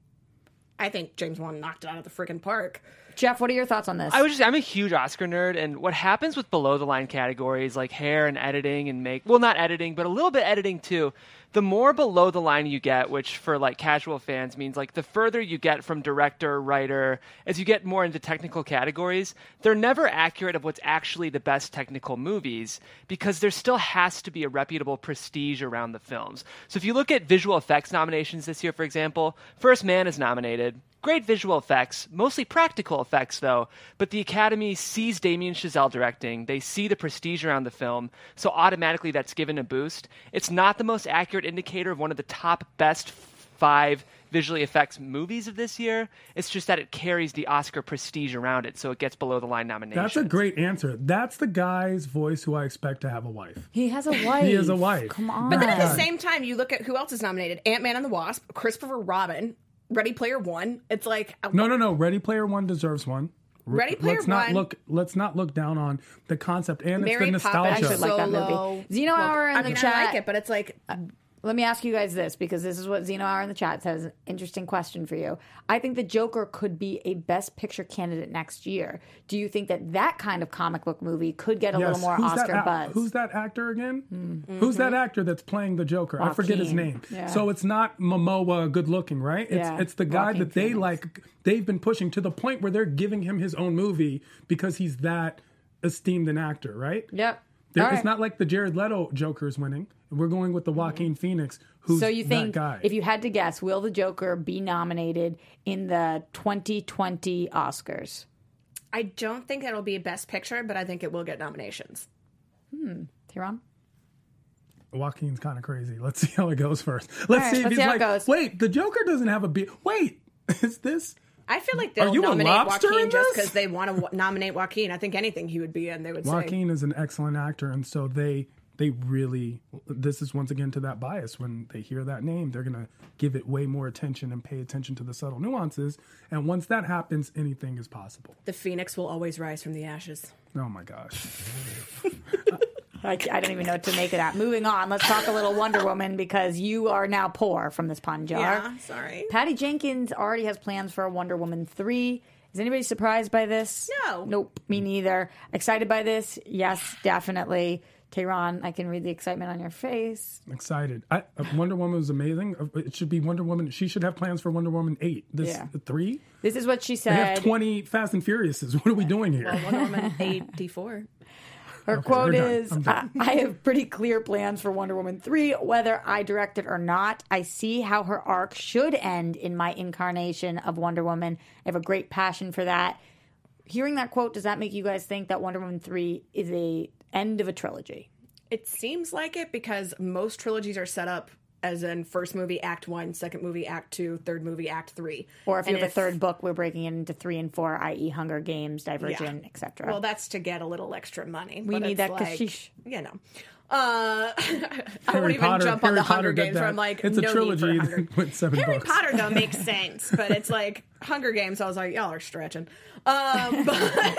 I think James Wan knocked it out of the freaking park. Jeff, what are your thoughts on this? I was just I'm a huge Oscar nerd, and what happens with below the line categories like hair and editing and make well not editing, but a little bit editing too. The more below the line you get, which for like casual fans means like the further you get from director, writer, as you get more into technical categories, they're never accurate of what's actually the best technical movies because there still has to be a reputable prestige around the films. So if you look at visual effects nominations this year, for example, First Man is nominated. Great visual effects, mostly practical effects though, but the Academy sees Damien Chazelle directing. They see the prestige around the film, so automatically that's given a boost. It's not the most accurate indicator of one of the top best five visually effects movies of this year. It's just that it carries the Oscar prestige around it, so it gets below the line nominations. That's a great answer. That's the guy's voice who I expect to have a wife. he has a wife. He has a wife. Come on. But then at the same time, you look at who else is nominated: Ant Man and the Wasp, Christopher Robin, Ready Player One. It's like uh, No, no, no. Ready Player One deserves one. Ready Player let's not look. Let's not look down on the concept and Mary it's the Poppins, I nostalgia. should like that Solo. movie. Zeno Hour in I the mean, chat. I like it, but it's like uh, Let me ask you guys this because this is what Zeno Hour in the chat says. Interesting question for you. I think the Joker could be a Best Picture candidate next year. Do you think that that kind of comic book movie could get a little more who's Oscar that, buzz? Who's that actor again? Mm-hmm. Who's that mm-hmm. actor that's playing the Joker? I forget his name. Yeah. So it's not Momoa, good looking, right? It's Yeah, it's the guy Joaquin that they Phoenix. like. They've been pushing to the point where they're giving him his own movie because he's that esteemed an actor, right? Yep. There- All It's not like the Jared Leto Joker is winning. We're going with the Joaquin Phoenix, who's So you think that guy. if you had to guess, will the Joker be nominated in the 2020 Oscars? I don't think it'll be Best Picture, but I think it will get nominations. Hmm, Tehran. Joaquin's kind of crazy. Let's see how it goes first. Let's right, see if let's he's see how it like, goes. wait, the Joker doesn't have a beard. Wait, is this? I feel like they'll you a nominate lobster Joaquin just because they want to w- nominate Joaquin. I think anything he would be in, they would say. Joaquin is an excellent actor, and so they they really this is once again to that bias when they hear that name, they're gonna give it way more attention and pay attention to the subtle nuances. And once that happens, anything is possible. The phoenix will always rise from the ashes. Oh my gosh. I, I don't even know what to make of that. Moving on, let's talk a little Wonder Woman because you are now poor from this pun jar. Yeah, sorry. Patty Jenkins already has plans for a Wonder Woman 3. Is anybody surprised by this? No. Nope, me neither. Excited by this? Yes, definitely. Tehran, I can read the excitement on your face. Excited. I, uh, Wonder Woman was amazing. Uh, It should be Wonder Woman. She should have plans for Wonder Woman 8. This Yeah. 3? This is what she said. They have 20 Fast and Furiouses. What are we doing here? Wonder Woman 84. Her quote is I'm I, done. I have pretty clear plans for Wonder Woman 3, whether I direct it or not. I see how her arc should end in my incarnation of Wonder Woman. I have a great passion for that. Hearing that quote, does that make you guys think that Wonder Woman 3 is a end of a trilogy? It seems like it because most trilogies are set up as in first movie act one, second movie act two, third movie act three. Or if you And have a third book, we're breaking it into 3 and 4, i.e., Hunger Games, Divergent, etc. Well, that's to get a little extra money. We but need it's that like, kashish. You know. Uh, I Harry won't even Potter- jump on Harry the Hunger Potter did Games where. I'm like, It's a no trilogy Need for with seven Harry books. Potter though makes sense, but it's like Hunger Games. I was like, y'all are stretching. Um, but I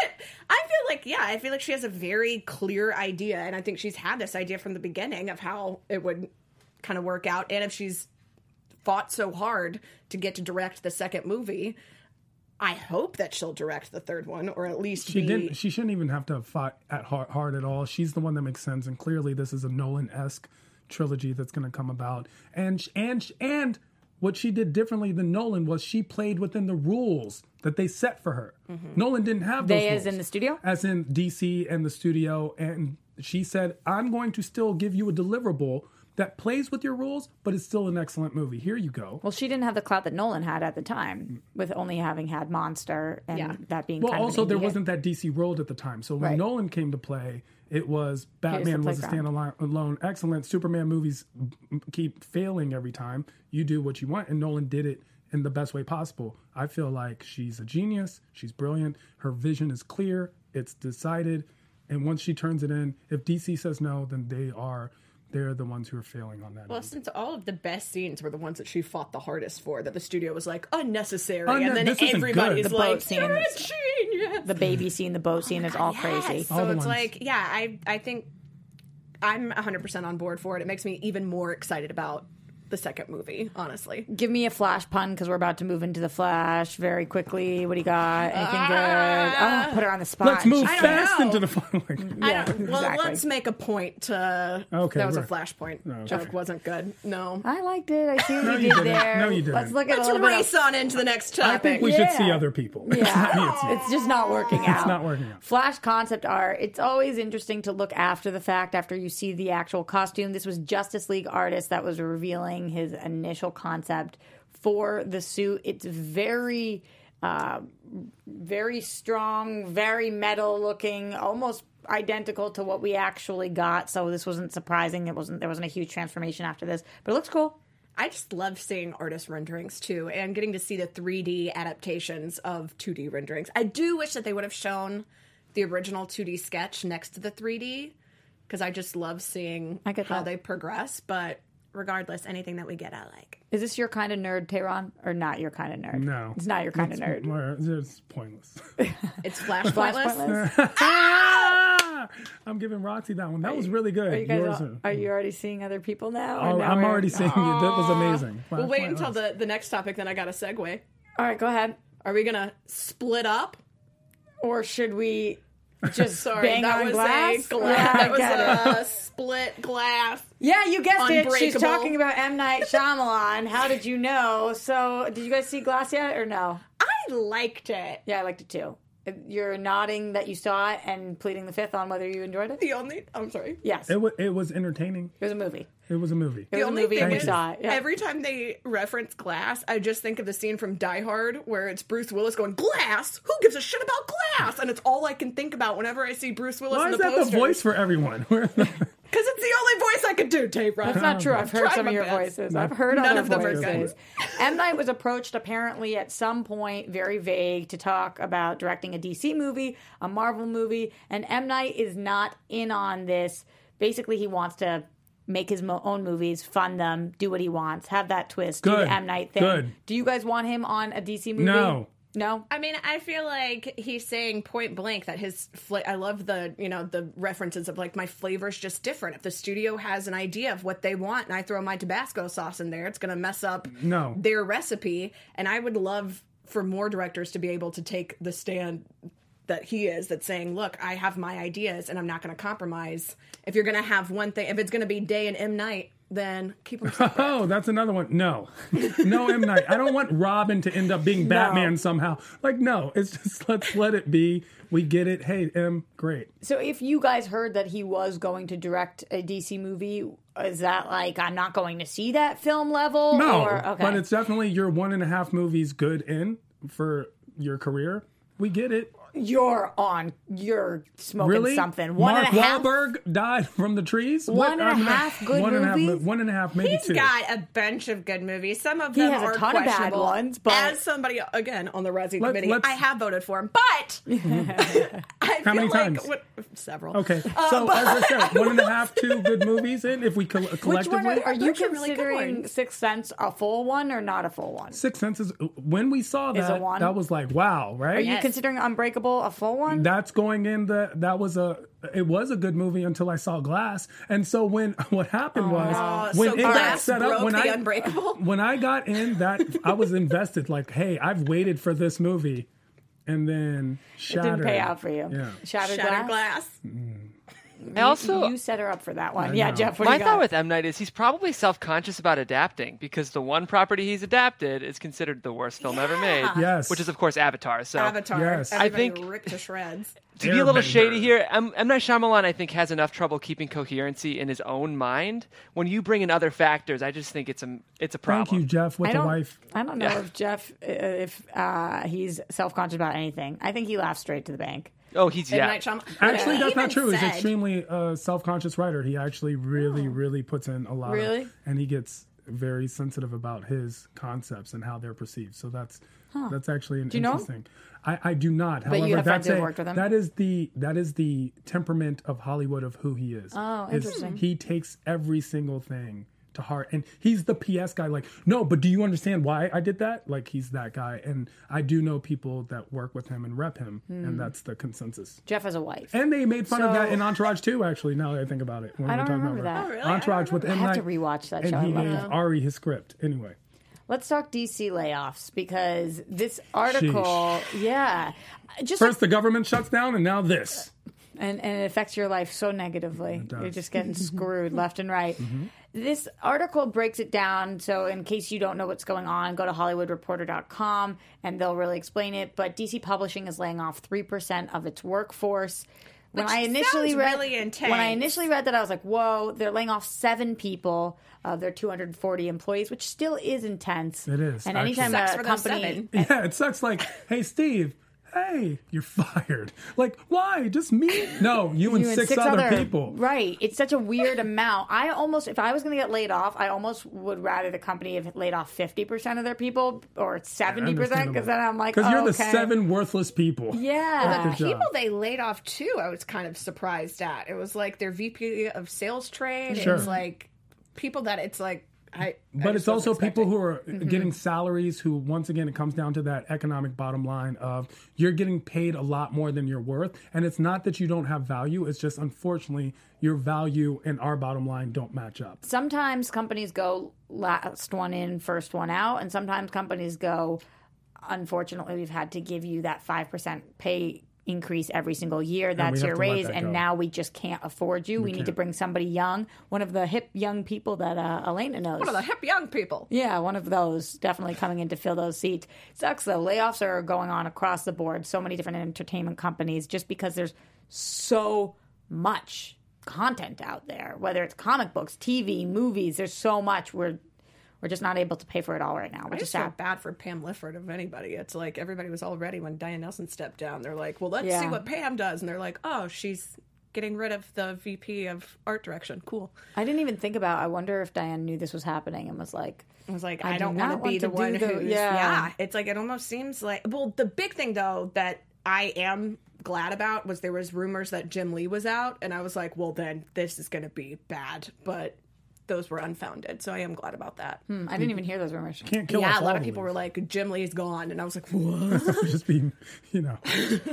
feel like, yeah, I feel like she has a very clear idea, and I think she's had this idea from the beginning of how it would kind of work out, and if she's fought so hard to get to direct the second movie. I hope that she'll direct the third one, or at least She be didn't. She shouldn't even have to have fought at hard, hard at all. She's the one that makes sense, and clearly this is a Nolan esque trilogy that's going to come about. And and and what she did differently than Nolan was she played within the rules that they set for her. Mm-hmm. Nolan didn't have those They as in the studio? as in DC and the studio, and she said, "I'm going to still give you a deliverable." That plays with your rules, but it's still an excellent movie. Here you go. Well, she didn't have the clout that Nolan had at the time, with only having had Monster and Yeah. that being Well, kind also of an there indie hit. wasn't that DC world at the time. So when Right. Nolan came to play, it was Batman was a playground. standalone, excellent. Superman movies keep failing every time. You do what you want, and Nolan did it in the best way possible. I feel like she's a genius. She's brilliant. Her vision is clear. It's decided, and once she turns it in, if DC says no, then they are they're the ones who are failing on that. Well, end. since all of the best scenes were the ones that she fought the hardest for, that the studio was like unnecessary, oh, Unne- and then everybody's. The like, boat scene "You're a is- genius." the baby scene, the boat scene is all crazy. All So it's ones. like, yeah, I I think I'm 100 percent on board for it. It makes me even more excited about the second movie, honestly. Give me a flash pun because we're about to move into the flash very quickly. What do you got? Anything good? Ah! Oh, put her on the spot. Let's move I fast know. into the final. Yeah, I well, exactly. let's make a point to. Okay, that was a we're- flashpoint okay. joke. Wasn't good. No. I liked it. I see what No, you you did didn't. there. No, you didn't. Let's look at Let's a little bit. race on into the next topic. I think we should see other people. Yeah, it's just not working out. It's not working out. Flash concept art. It's always interesting to look after the fact, after you see the actual costume. This was Justice League artist that was revealing his initial concept for the suit. It's very, uh, very strong, very metal looking, almost identical to what we actually got. So this wasn't surprising. It wasn't. There wasn't a huge transformation after this, but it looks cool. I just love seeing artist renderings too, and getting to see the 3D adaptations of 2D renderings. I do wish that they would have shown the original 2D sketch next to the 3D because I just love seeing I get how that. they progress. But regardless, anything that we get, I like. Is this your kind of nerd, Tehran, or not your kind of nerd? No, it's not your kind of nerd. More- It's pointless. It's flash Flash pointless. pointless. Ah! I'm giving Roxy that one. That was really good. Are you guys? Yours all- are- are you already seeing other people now? Oh, now I'm we're- already seeing it. That was amazing. We'll wait Point until the, the next topic, then I got a segue. All right, go ahead. Are we gonna split up? Or should we just Sorry, that was glass? a glass. Yeah, that was it. a split glass. Yeah, you guessed it. She's talking about M Night Shyamalan. How did you know? So, did you guys see Glass yet, or no? I liked it. Yeah, I liked it too. You're nodding that you saw it and pleading the fifth on whether you enjoyed it. The only I'm sorry. Yes, it It was, it was entertaining. It was a movie. It was a movie. It was a only movie, thing we is, saw it. Yeah. Every time they reference glass, I just think of the scene from Die Hard where it's Bruce Willis going, "Glass? Who gives a shit about glass?" And it's all I can think about whenever I see Bruce Willis Why in is the that posters. the voice for everyone? Because it's the only voice I could do, Tape That's not true. I've heard some of your best. voices. I've heard None other of them are voices. M Night was approached apparently at some point, very vague, to talk about directing a DC movie, a Marvel movie, and M Night is not in on this. Basically, he wants to make his mo- own movies, fund them, do what he wants, have that twist, do the M Night thing. Good. Do you guys want him on a DC movie? No. No. I mean, I feel like he's saying point blank that his. Fla- I love the you know the references of like my flavor's just different. If the studio has an idea of what they want and I throw my Tabasco sauce in there, it's going to mess up No. their recipe. And I would love for more directors to be able to take the stand that he is that's saying, look, I have my ideas and I'm not going to compromise. If you're going to have one thing, if it's going to be day and M night, then keep them separate. Oh, that's another one. No, no M Night. I don't want Robin to end up being Batman somehow. Like, no, it's just let's let it be. We get it. Hey, M, great. So if you guys heard that he was going to direct a DC movie, is that like I'm not going to see that film level? No, or, okay. but it's definitely your one and a half movies good in for your career. We get it. You're on. You're smoking Really? something. One Mark and a half. Wahlberg died from the trees. One and a I'm half good one and a half movies? mo- one and a half, maybe He's two. got a bunch of good movies. Some of He them has a are ton of bad questionable. ones, but- as somebody again on the Razzie Let- committee, I have voted for him. But I How feel many like times? what, several. Okay, Uh, so as I said, one and a half, two good movies in. If we coll- Which collectively, one are, are you Those are really good considering ones. Sixth Sense a full one or not a full one? Six is When we saw Is a that, one? that was like wow, right? Are you considering Unbreakable a full one? that's going in the that was a it was a good movie until I saw Glass. And so when what happened was when so it got Glass set up when the I Unbreakable? when I got in that I was invested like, hey, I've waited for this movie and then it shattered. didn't pay out for you. Yeah. Shattered, Shattered Glass. glass. Mm. I also you set her up for that one. Yeah, know. Jeff. What do my you thought got? with M Night is he's probably self-conscious about adapting because the one property he's adapted is considered the worst film ever made. Yes. which is of course Avatar. So Avatar. Yes. I think- ripped to shreds. to be a little Airbender. shady here, M. M. Night Shyamalan I think has enough trouble keeping coherency in his own mind. When you bring in other factors, I just think it's a it's a problem. Thank you, Jeff, with I the wife. I don't know Yeah. if Jeff, uh, if uh, he's self conscious about anything. I think he laughs straight to the bank. Oh, he's yeah. Night Shyamalan. Actually, He that's not even true. He's said- extremely uh, self-conscious writer. He actually really, really puts in a lot. Really? Of, and he gets very sensitive about his concepts and how they're perceived. So that's that's actually an you know interesting. I, I do not. you However, have that's a- worked with him? that is the that is the temperament of Hollywood of who he is. Oh, Is interesting. He takes every single thing to heart. And he's the PS guy. Like, no, but do you understand why I did that? Like, he's that guy. And I do know people that work with him and rep him, Hmm. and that's the consensus. Jeff has a wife. And they made fun of that in Entourage too. Actually, now that I think about it, when I we're don't talking remember about that. Oh, really? Entourage with I M have to rewatch that and show. I he gave that. Ari his script. Anyway, Let's talk DC layoffs because this article, yeah, just first the government shuts down, and now this. and, and it affects your life so negatively. You're just getting screwed left and right. Mm-hmm. This article breaks it down. So, in case you don't know what's going on, go to HollywoodReporter.com and they'll really explain it. But DC Publishing is laying off 3% of its workforce. When Which I initially read, really intense. when I initially read that, I was like, "Whoa!" They're laying off seven people of their 240 employees, which still is intense. It is, And actually. anytime Sucks a for those company, seven. Yeah, it sucks. Like, hey, Steve. Hey, you're fired. Like, why? Just me? No, you and, you and six, other, people. Right. It's such a weird amount. I almost, if I was going to get laid off, I almost would rather the company have laid off 50% of their people or 70% because then I'm like, because oh, you're the okay. seven worthless people. Yeah. Good job. People they laid off too, I was kind of surprised at. It was like their VP of sales trade. Sure. It was like people that it's like I. But it's also people who are getting salaries who, once again, it comes down to that economic bottom line of you're getting paid a lot more than you're worth. And it's not that you don't have value, it's just unfortunately your value and our bottom line don't match up. sometimes companies go last one in, first one out, and sometimes companies go, unfortunately, we've had to give you that 5% pay increase every single year. That's your raise, that and go. now we just can't afford you. We, need to bring somebody young, one of the hip young people that uh, Elena knows. one of the hip young people. Yeah, one of those definitely coming in to fill those seats. Sucks though. Layoffs are going on across the board. So many different entertainment companies just because there's so much content out there. Whether it's comic books, TV, movies, there's so much. We're we're just not able to pay for it all right now, I which is just feel sad. bad for Pam Lifford of anybody. It's like everybody was all ready when Diane Nelson stepped down. They're like, well, let's see what Pam does, and they're like, oh, she's getting rid of the VP of art direction. Cool. I didn't even think about. I wonder if Diane knew this was happening and was like, I was like, I I, do don't not want to be the one do the- who's yeah. yeah. It's like it almost seems like well, the big thing though that I am glad about was there was rumors that Jim Lee was out, and I was like, well, then this is going to be bad, but those were unfounded, so I am glad about that. hmm, I didn't even hear those rumors. Can't kill us Yeah, a lot of people were like, Jim Lee's gone, and I was like, what? just being, you know.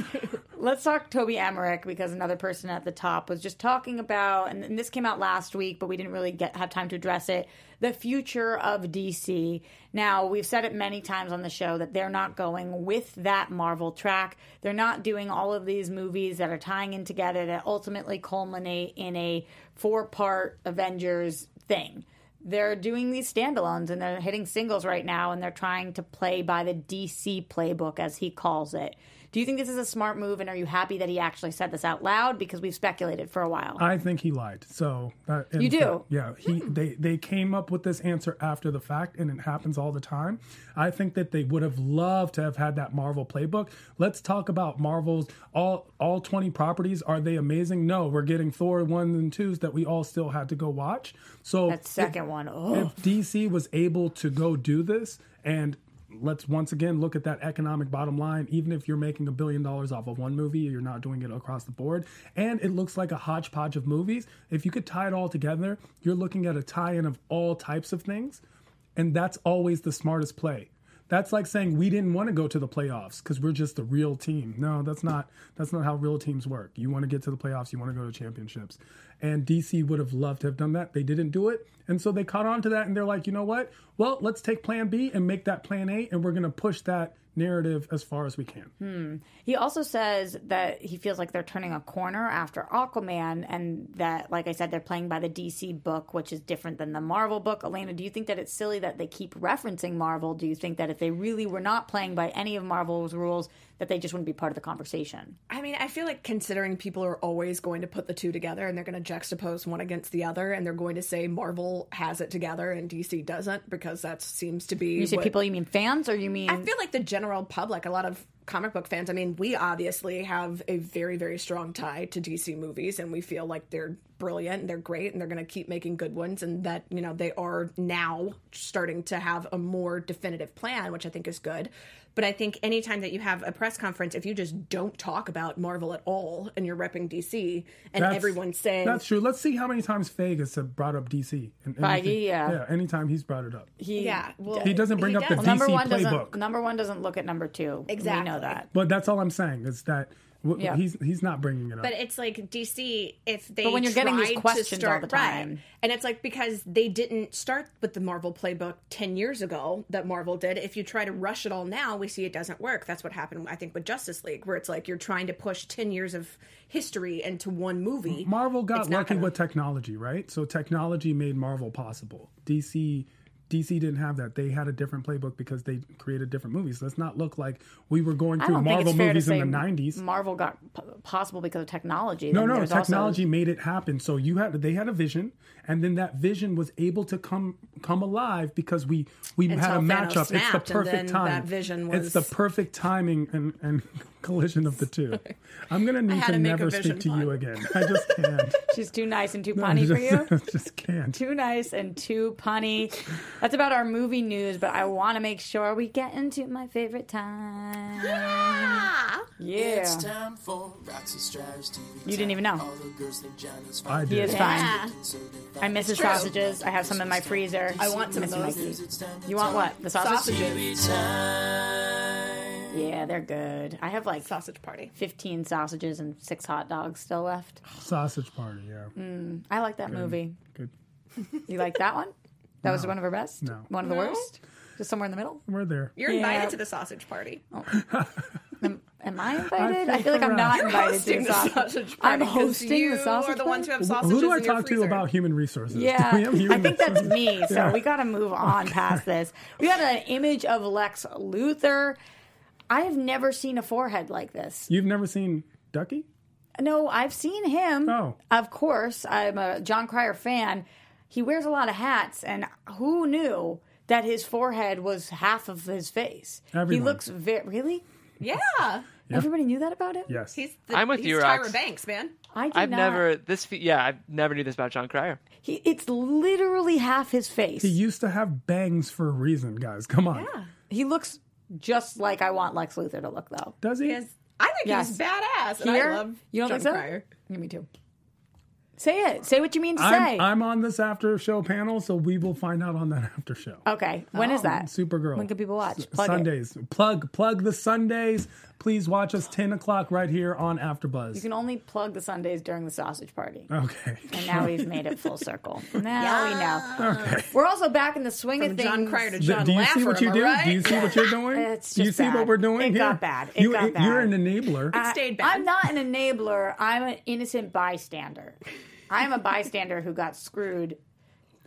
Let's talk Toby Emmerich because another person at the top was just talking about, and, and this came out last week, but we didn't really get have time to address it. The future of DC. Now we've said it many times on the show that they're not going with that Marvel track. They're not doing all of these movies that are tying in together that ultimately culminate in a four-part Avengers thing they're doing these standalones and they're hitting singles right now and they're trying to play by the DC playbook as he calls it. Do you think this is a smart move and are you happy that he actually said this out loud because we've speculated for a while? I think he lied. So uh, You do? yeah. He they they came up with this answer after the fact, and it happens all the time. I think that they would have loved to have had that Marvel playbook. Let's talk about Marvel's all all twenty properties. Are they amazing? No, we're getting Thor ones and twos that we all still had to go watch. So that second one, oh, if DC was able to go do this and let's once again look at that economic bottom line. Even if you're making a billion dollars off of one movie you're not doing it across the board. And it looks like a hodgepodge of movies. If you could tie it all together you're looking at a tie-in of all types of things. And that's always the smartest play that's like saying we didn't want to go to the playoffs because we're just a real team. No, that's not that's not how real teams work. You want to get to the playoffs, you want to go to championships. And DC would have loved to have done that. They didn't do it. And so they caught on to that and they're like, you know what? Well, let's take plan B and make that plan A and we're gonna push that narrative as far as we can. Hmm. He also says that he feels like they're turning a corner after Aquaman, and that, like I said, they're playing by the DC book, which is different than the Marvel book. Elena, do you think that it's silly that they keep referencing Marvel? Do you think that if they really were not playing by any of Marvel's rules, that they just wouldn't be part of the conversation? I mean, I feel like considering people are always going to put the two together and they're going to juxtapose one against the other and they're going to say Marvel has it together and DC doesn't because that seems to be You say what- people, you mean fans, or you mean? I feel like the general public, a lot of comic book fans, I mean, we obviously have a very, very strong tie to DC movies, and we feel like they're brilliant and they're great and they're going to keep making good ones, and that, you know, they are now starting to have a more definitive plan, which I think is good. But I think anytime that you have a press conference, if you just don't talk about Marvel at all and you're repping DC and That's- everyone's saying, That's true. Let's see how many times Feige have brought up DC. And Feige, yeah. Yeah, anytime he's brought it up. He, yeah, well, He doesn't bring up the does. DC number one playbook. doesn't number one doesn't look at number two. Exactly, We Exactly. know that. But that's all I'm saying is that w- Yeah. he's he's not bringing it up. But it's like DC if they But when you're getting these tried to questions all the time. right. and it's like because they didn't start with the Marvel playbook ten years ago that Marvel did. If you try to rush it all now, we see it doesn't work. That's what happened, I think, with Justice League, where it's like you're trying to push ten years of history into one movie. Marvel got It's lucky gonna- with technology, right? So technology made Marvel possible. DC DC didn't have that. They had a different playbook because they created different movies. Let's not look like we were going through Marvel it's fair to movies in the 90s. Marvel got p- possible because of technology. No, Then no, there's also- technology made it happen. So you had they had a vision, and then that vision was able to come come alive because we we had a Thanos matchup. It's the perfect time. that vision It's the perfect timing and and collision of the two. I'm gonna need to, to never speak to you again. I just can't. She's too nice and too punny for just, you. just can't. Too nice and too punny. That's about our movie news, but I want to make sure we get into my favorite time. Yeah. yeah. It's time for Roxy Strauss TV. You didn't even know. All the girls think Johnny's I He is fine. Yeah. So I miss his sausages. I have some in my freezer. I want some of those. Mikey. It's time to You want what? The sausage? Sausages, time. Yeah, they're good. I have like sausage party. 15 sausages and six hot dogs still left. Sausage party. Yeah. Mm. I like that movie. Good. You like that one? That was one of her best? No. One of the worst? Just somewhere in the middle? We're there. You're Yeah. invited to the sausage party. Am I invited? I think feel like I'm we're not out. invited to hosting the the sausage. sausage party. I'm 'cause hosting you the sausage are the ones who have party? sausages Who do I in your talk to freezer. about human resources? Do we Yeah, have human I think that's resources? me. So Yeah. we got to move on past this. We got an image of Lex Luthor. I have never seen a forehead like this. You've never seen Ducky? No, I've seen him. Oh. Of course, I'm a Jon Cryer fan. He wears a lot of hats, and who knew that his forehead was half of his face? He looks very really. Yeah. Everybody knew that about him. Yes. He's the, I'm with he's you, Tyra Banks, man. I did I've not. never this. Yeah, I've never knew this about Jon Cryer. He, it's literally half his face. he used to have bangs for a reason, guys. Come on. He looks just like I want Lex Luthor to look, though. Does he? Yes. I think Yes. he's badass, and Here, I love you don't John think so? Cryer. Yeah, me too. Say it. Say what you mean to say. I'm, I'm on this after show panel, so we will find out on that after show. okay. When is oh, that? Supergirl. When can people watch? S- Plug it. Sundays. Plug plug the Sundays. Please watch us 10 o'clock right here on AfterBuzz. You can only plug the Sundays during the sausage party. okay. And now we've made it full circle. Now we know. We're also back in the swing From of things. Jon Cryer to Do, John do you Laffer, see what you am I do? right? Do you see what you're doing? It's do you just see bad. what we're doing It here? got bad. It you, got You're an enabler. I- stayed bad. I'm not an enabler. I'm an innocent bystander. I'm a bystander who got screwed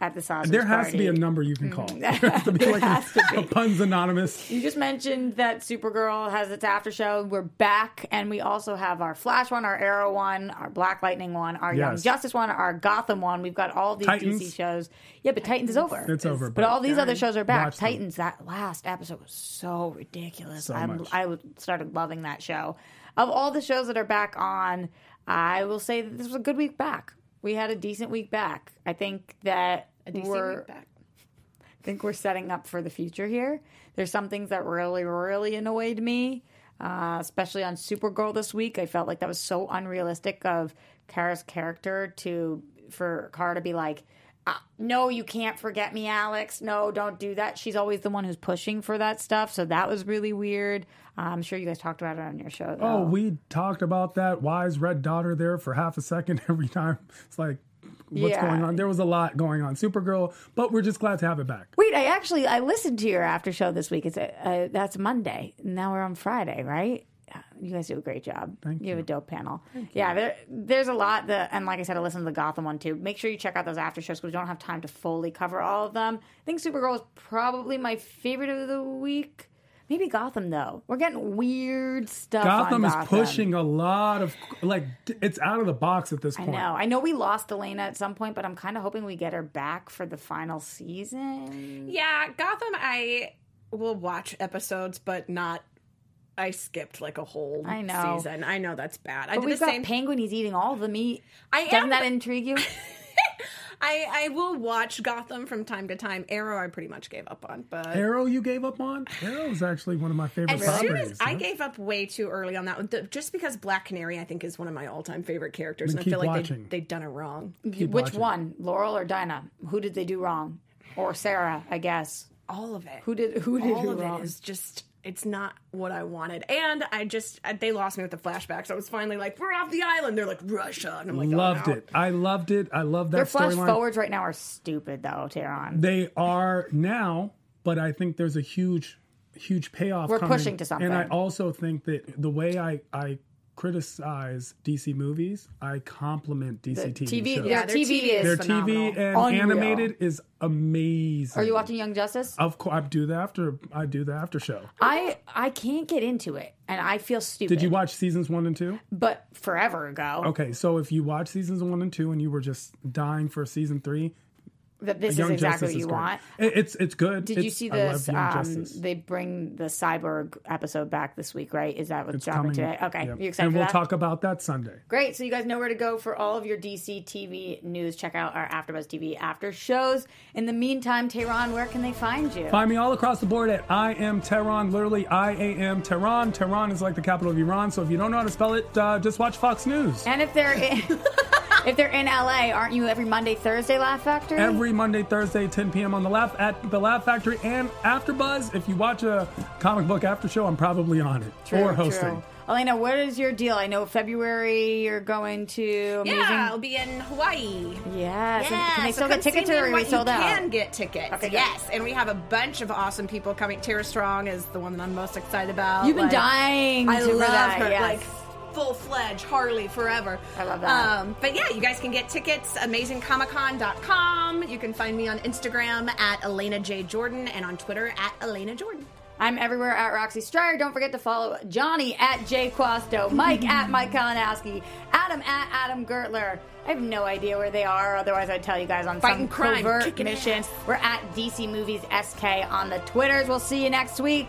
at the sausage there has party. to be a number you can call. Mm. There has to be like has to a. Puns Anonymous. You just mentioned that Supergirl has its after show. We're back, and we also have our Flash one, our Arrow one, our Black Lightning one, our Young Yes. Justice one, our Gotham one. We've got all these Titans. DC shows. Yeah, but Titans is over. It's over, But but all these other shows are back. Watch them. Titans, that last episode was so ridiculous. So I'm, much. I w- started loving that show. Of all the shows that are back on, I will say that this was a good week back. We had a decent week back. I think that A DC we're week back. I think we're setting up for the future here. There's some things that really, really annoyed me, uh, especially on Supergirl this week. I felt like that was so unrealistic of Kara's character to for Kara to be like, uh, "No, you can't forget me, Alex. No, don't do that." She's always the one who's pushing for that stuff, so that was really weird. Uh, I'm sure you guys talked about it on your show. Oh, we talked about that wise red daughter there for half a second every time. It's like, what's Yeah. going on? There was a lot going on. Supergirl, but we're just glad to have it back. Wait, I actually I listened to your after show this week. It's a, uh, that's Monday. Now we're on Friday, right? Yeah, You guys do a great job. Thank you. have a dope panel. yeah, there, there's a lot that, and like I said, I listened to the Gotham one too. Make sure you check out those after shows because we don't have time to fully cover all of them. I think Supergirl is probably my favorite of the week. Maybe Gotham though. We're getting weird stuff. on Gotham is Gotham. pushing a lot of like it's out of the box at this point. I point. know. I know we lost Elena at some point, but I'm kind of hoping we get her back for the final season. Yeah, Gotham. I will watch episodes, but not I skipped like a whole I know. season. I know that's bad. I But did we've the got same. Penguin. He's eating all the meat. I Doesn't am, that intrigue you? I I will watch Gotham from time to time. Arrow, I pretty much gave up on, but Arrow, you gave up on? Arrow is actually one of my favorite as soon properties. as I gave up way too early on that one, the- just because Black Canary, I think, is one of my all-time favorite characters, Then and I feel keep like they they've done it wrong. Keep Which watching. one, Laurel or Dinah? Who did they do wrong? Or Sara, I guess. All of it. Who did who did all who of wrong? it is just it's not what I wanted. And I just I- they lost me with the flashbacks. I was finally like, we're off the island. They're like Russia, and I'm like, oh, Loved oh, no. it. I loved it. I love that. Their flash storyline. forwards right now are stupid, though, Tehran. They are now, but I think there's a huge, huge payoff. We're coming. pushing to something. And I also think that the way I I criticize DC movies, I compliment DC The TV, TV shows. their their TV, TV is Their phenomenal. TV and Unreal. animated is amazing. Are you watching Young Justice? Of course, I do the after. I do the after show. I I can't get into it, and I feel stupid. Did you watch seasons one and two? But forever ago, Okay, so if you watch seasons one and two and you were just dying for season three, that this is exactly Justice what is you want. It- It's it's good. Did you see this? Um, they bring the cyborg episode back this week, right? Is that what's It's dropping today? Okay, yeah. you excited And we'll that? talk about that Sunday. Great. So you guys know where to go for all of your DC TV news. Check out our AfterBuzz TV after shows. In the meantime, Tehran, where can they find you? Find me all across the board at I am Tehran. Literally, I A M Tehran. Tehran is like the capital of Iran. So if you don't know how to spell it, uh, just watch Fox News. and if they're in, if they're in LA, aren't you every Monday, Thursday, Laugh Factory? Every Monday, Thursday, 10 p.m. on the Laugh at the Laugh Factory and After Buzz. If you watch a comic book after show, I'm probably on it True, or hosting. true. Elena, what is your deal? I know February you're going to amazing. Yeah, I'll be in Hawaii. Yes. And Yeah, Can they so still come get tickets see me or are we Hawaii. sold you out? can get tickets. Okay, good. yes, and we have a bunch of awesome people coming. Tara Strong is the one that I'm most excited about. You've been Like, dying I to love for that. her. yes. Like full fledged Harley forever. I love that. Um, but yeah, you guys can get tickets amazingcomiccon.com. You can find me on Instagram at Elena J Jordan and on Twitter at Elena Jordan. I'm everywhere at Roxy Striar. Don't forget to follow Johnny at Jay Quasto, Mike at Mike Kalinowski, Adam at Adam Gertler. I have no idea where they are. Otherwise, I'd tell you guys on Fighting some crime, covert mission. ass. We're at DC Movies SK on the Twitters. We'll see you next week.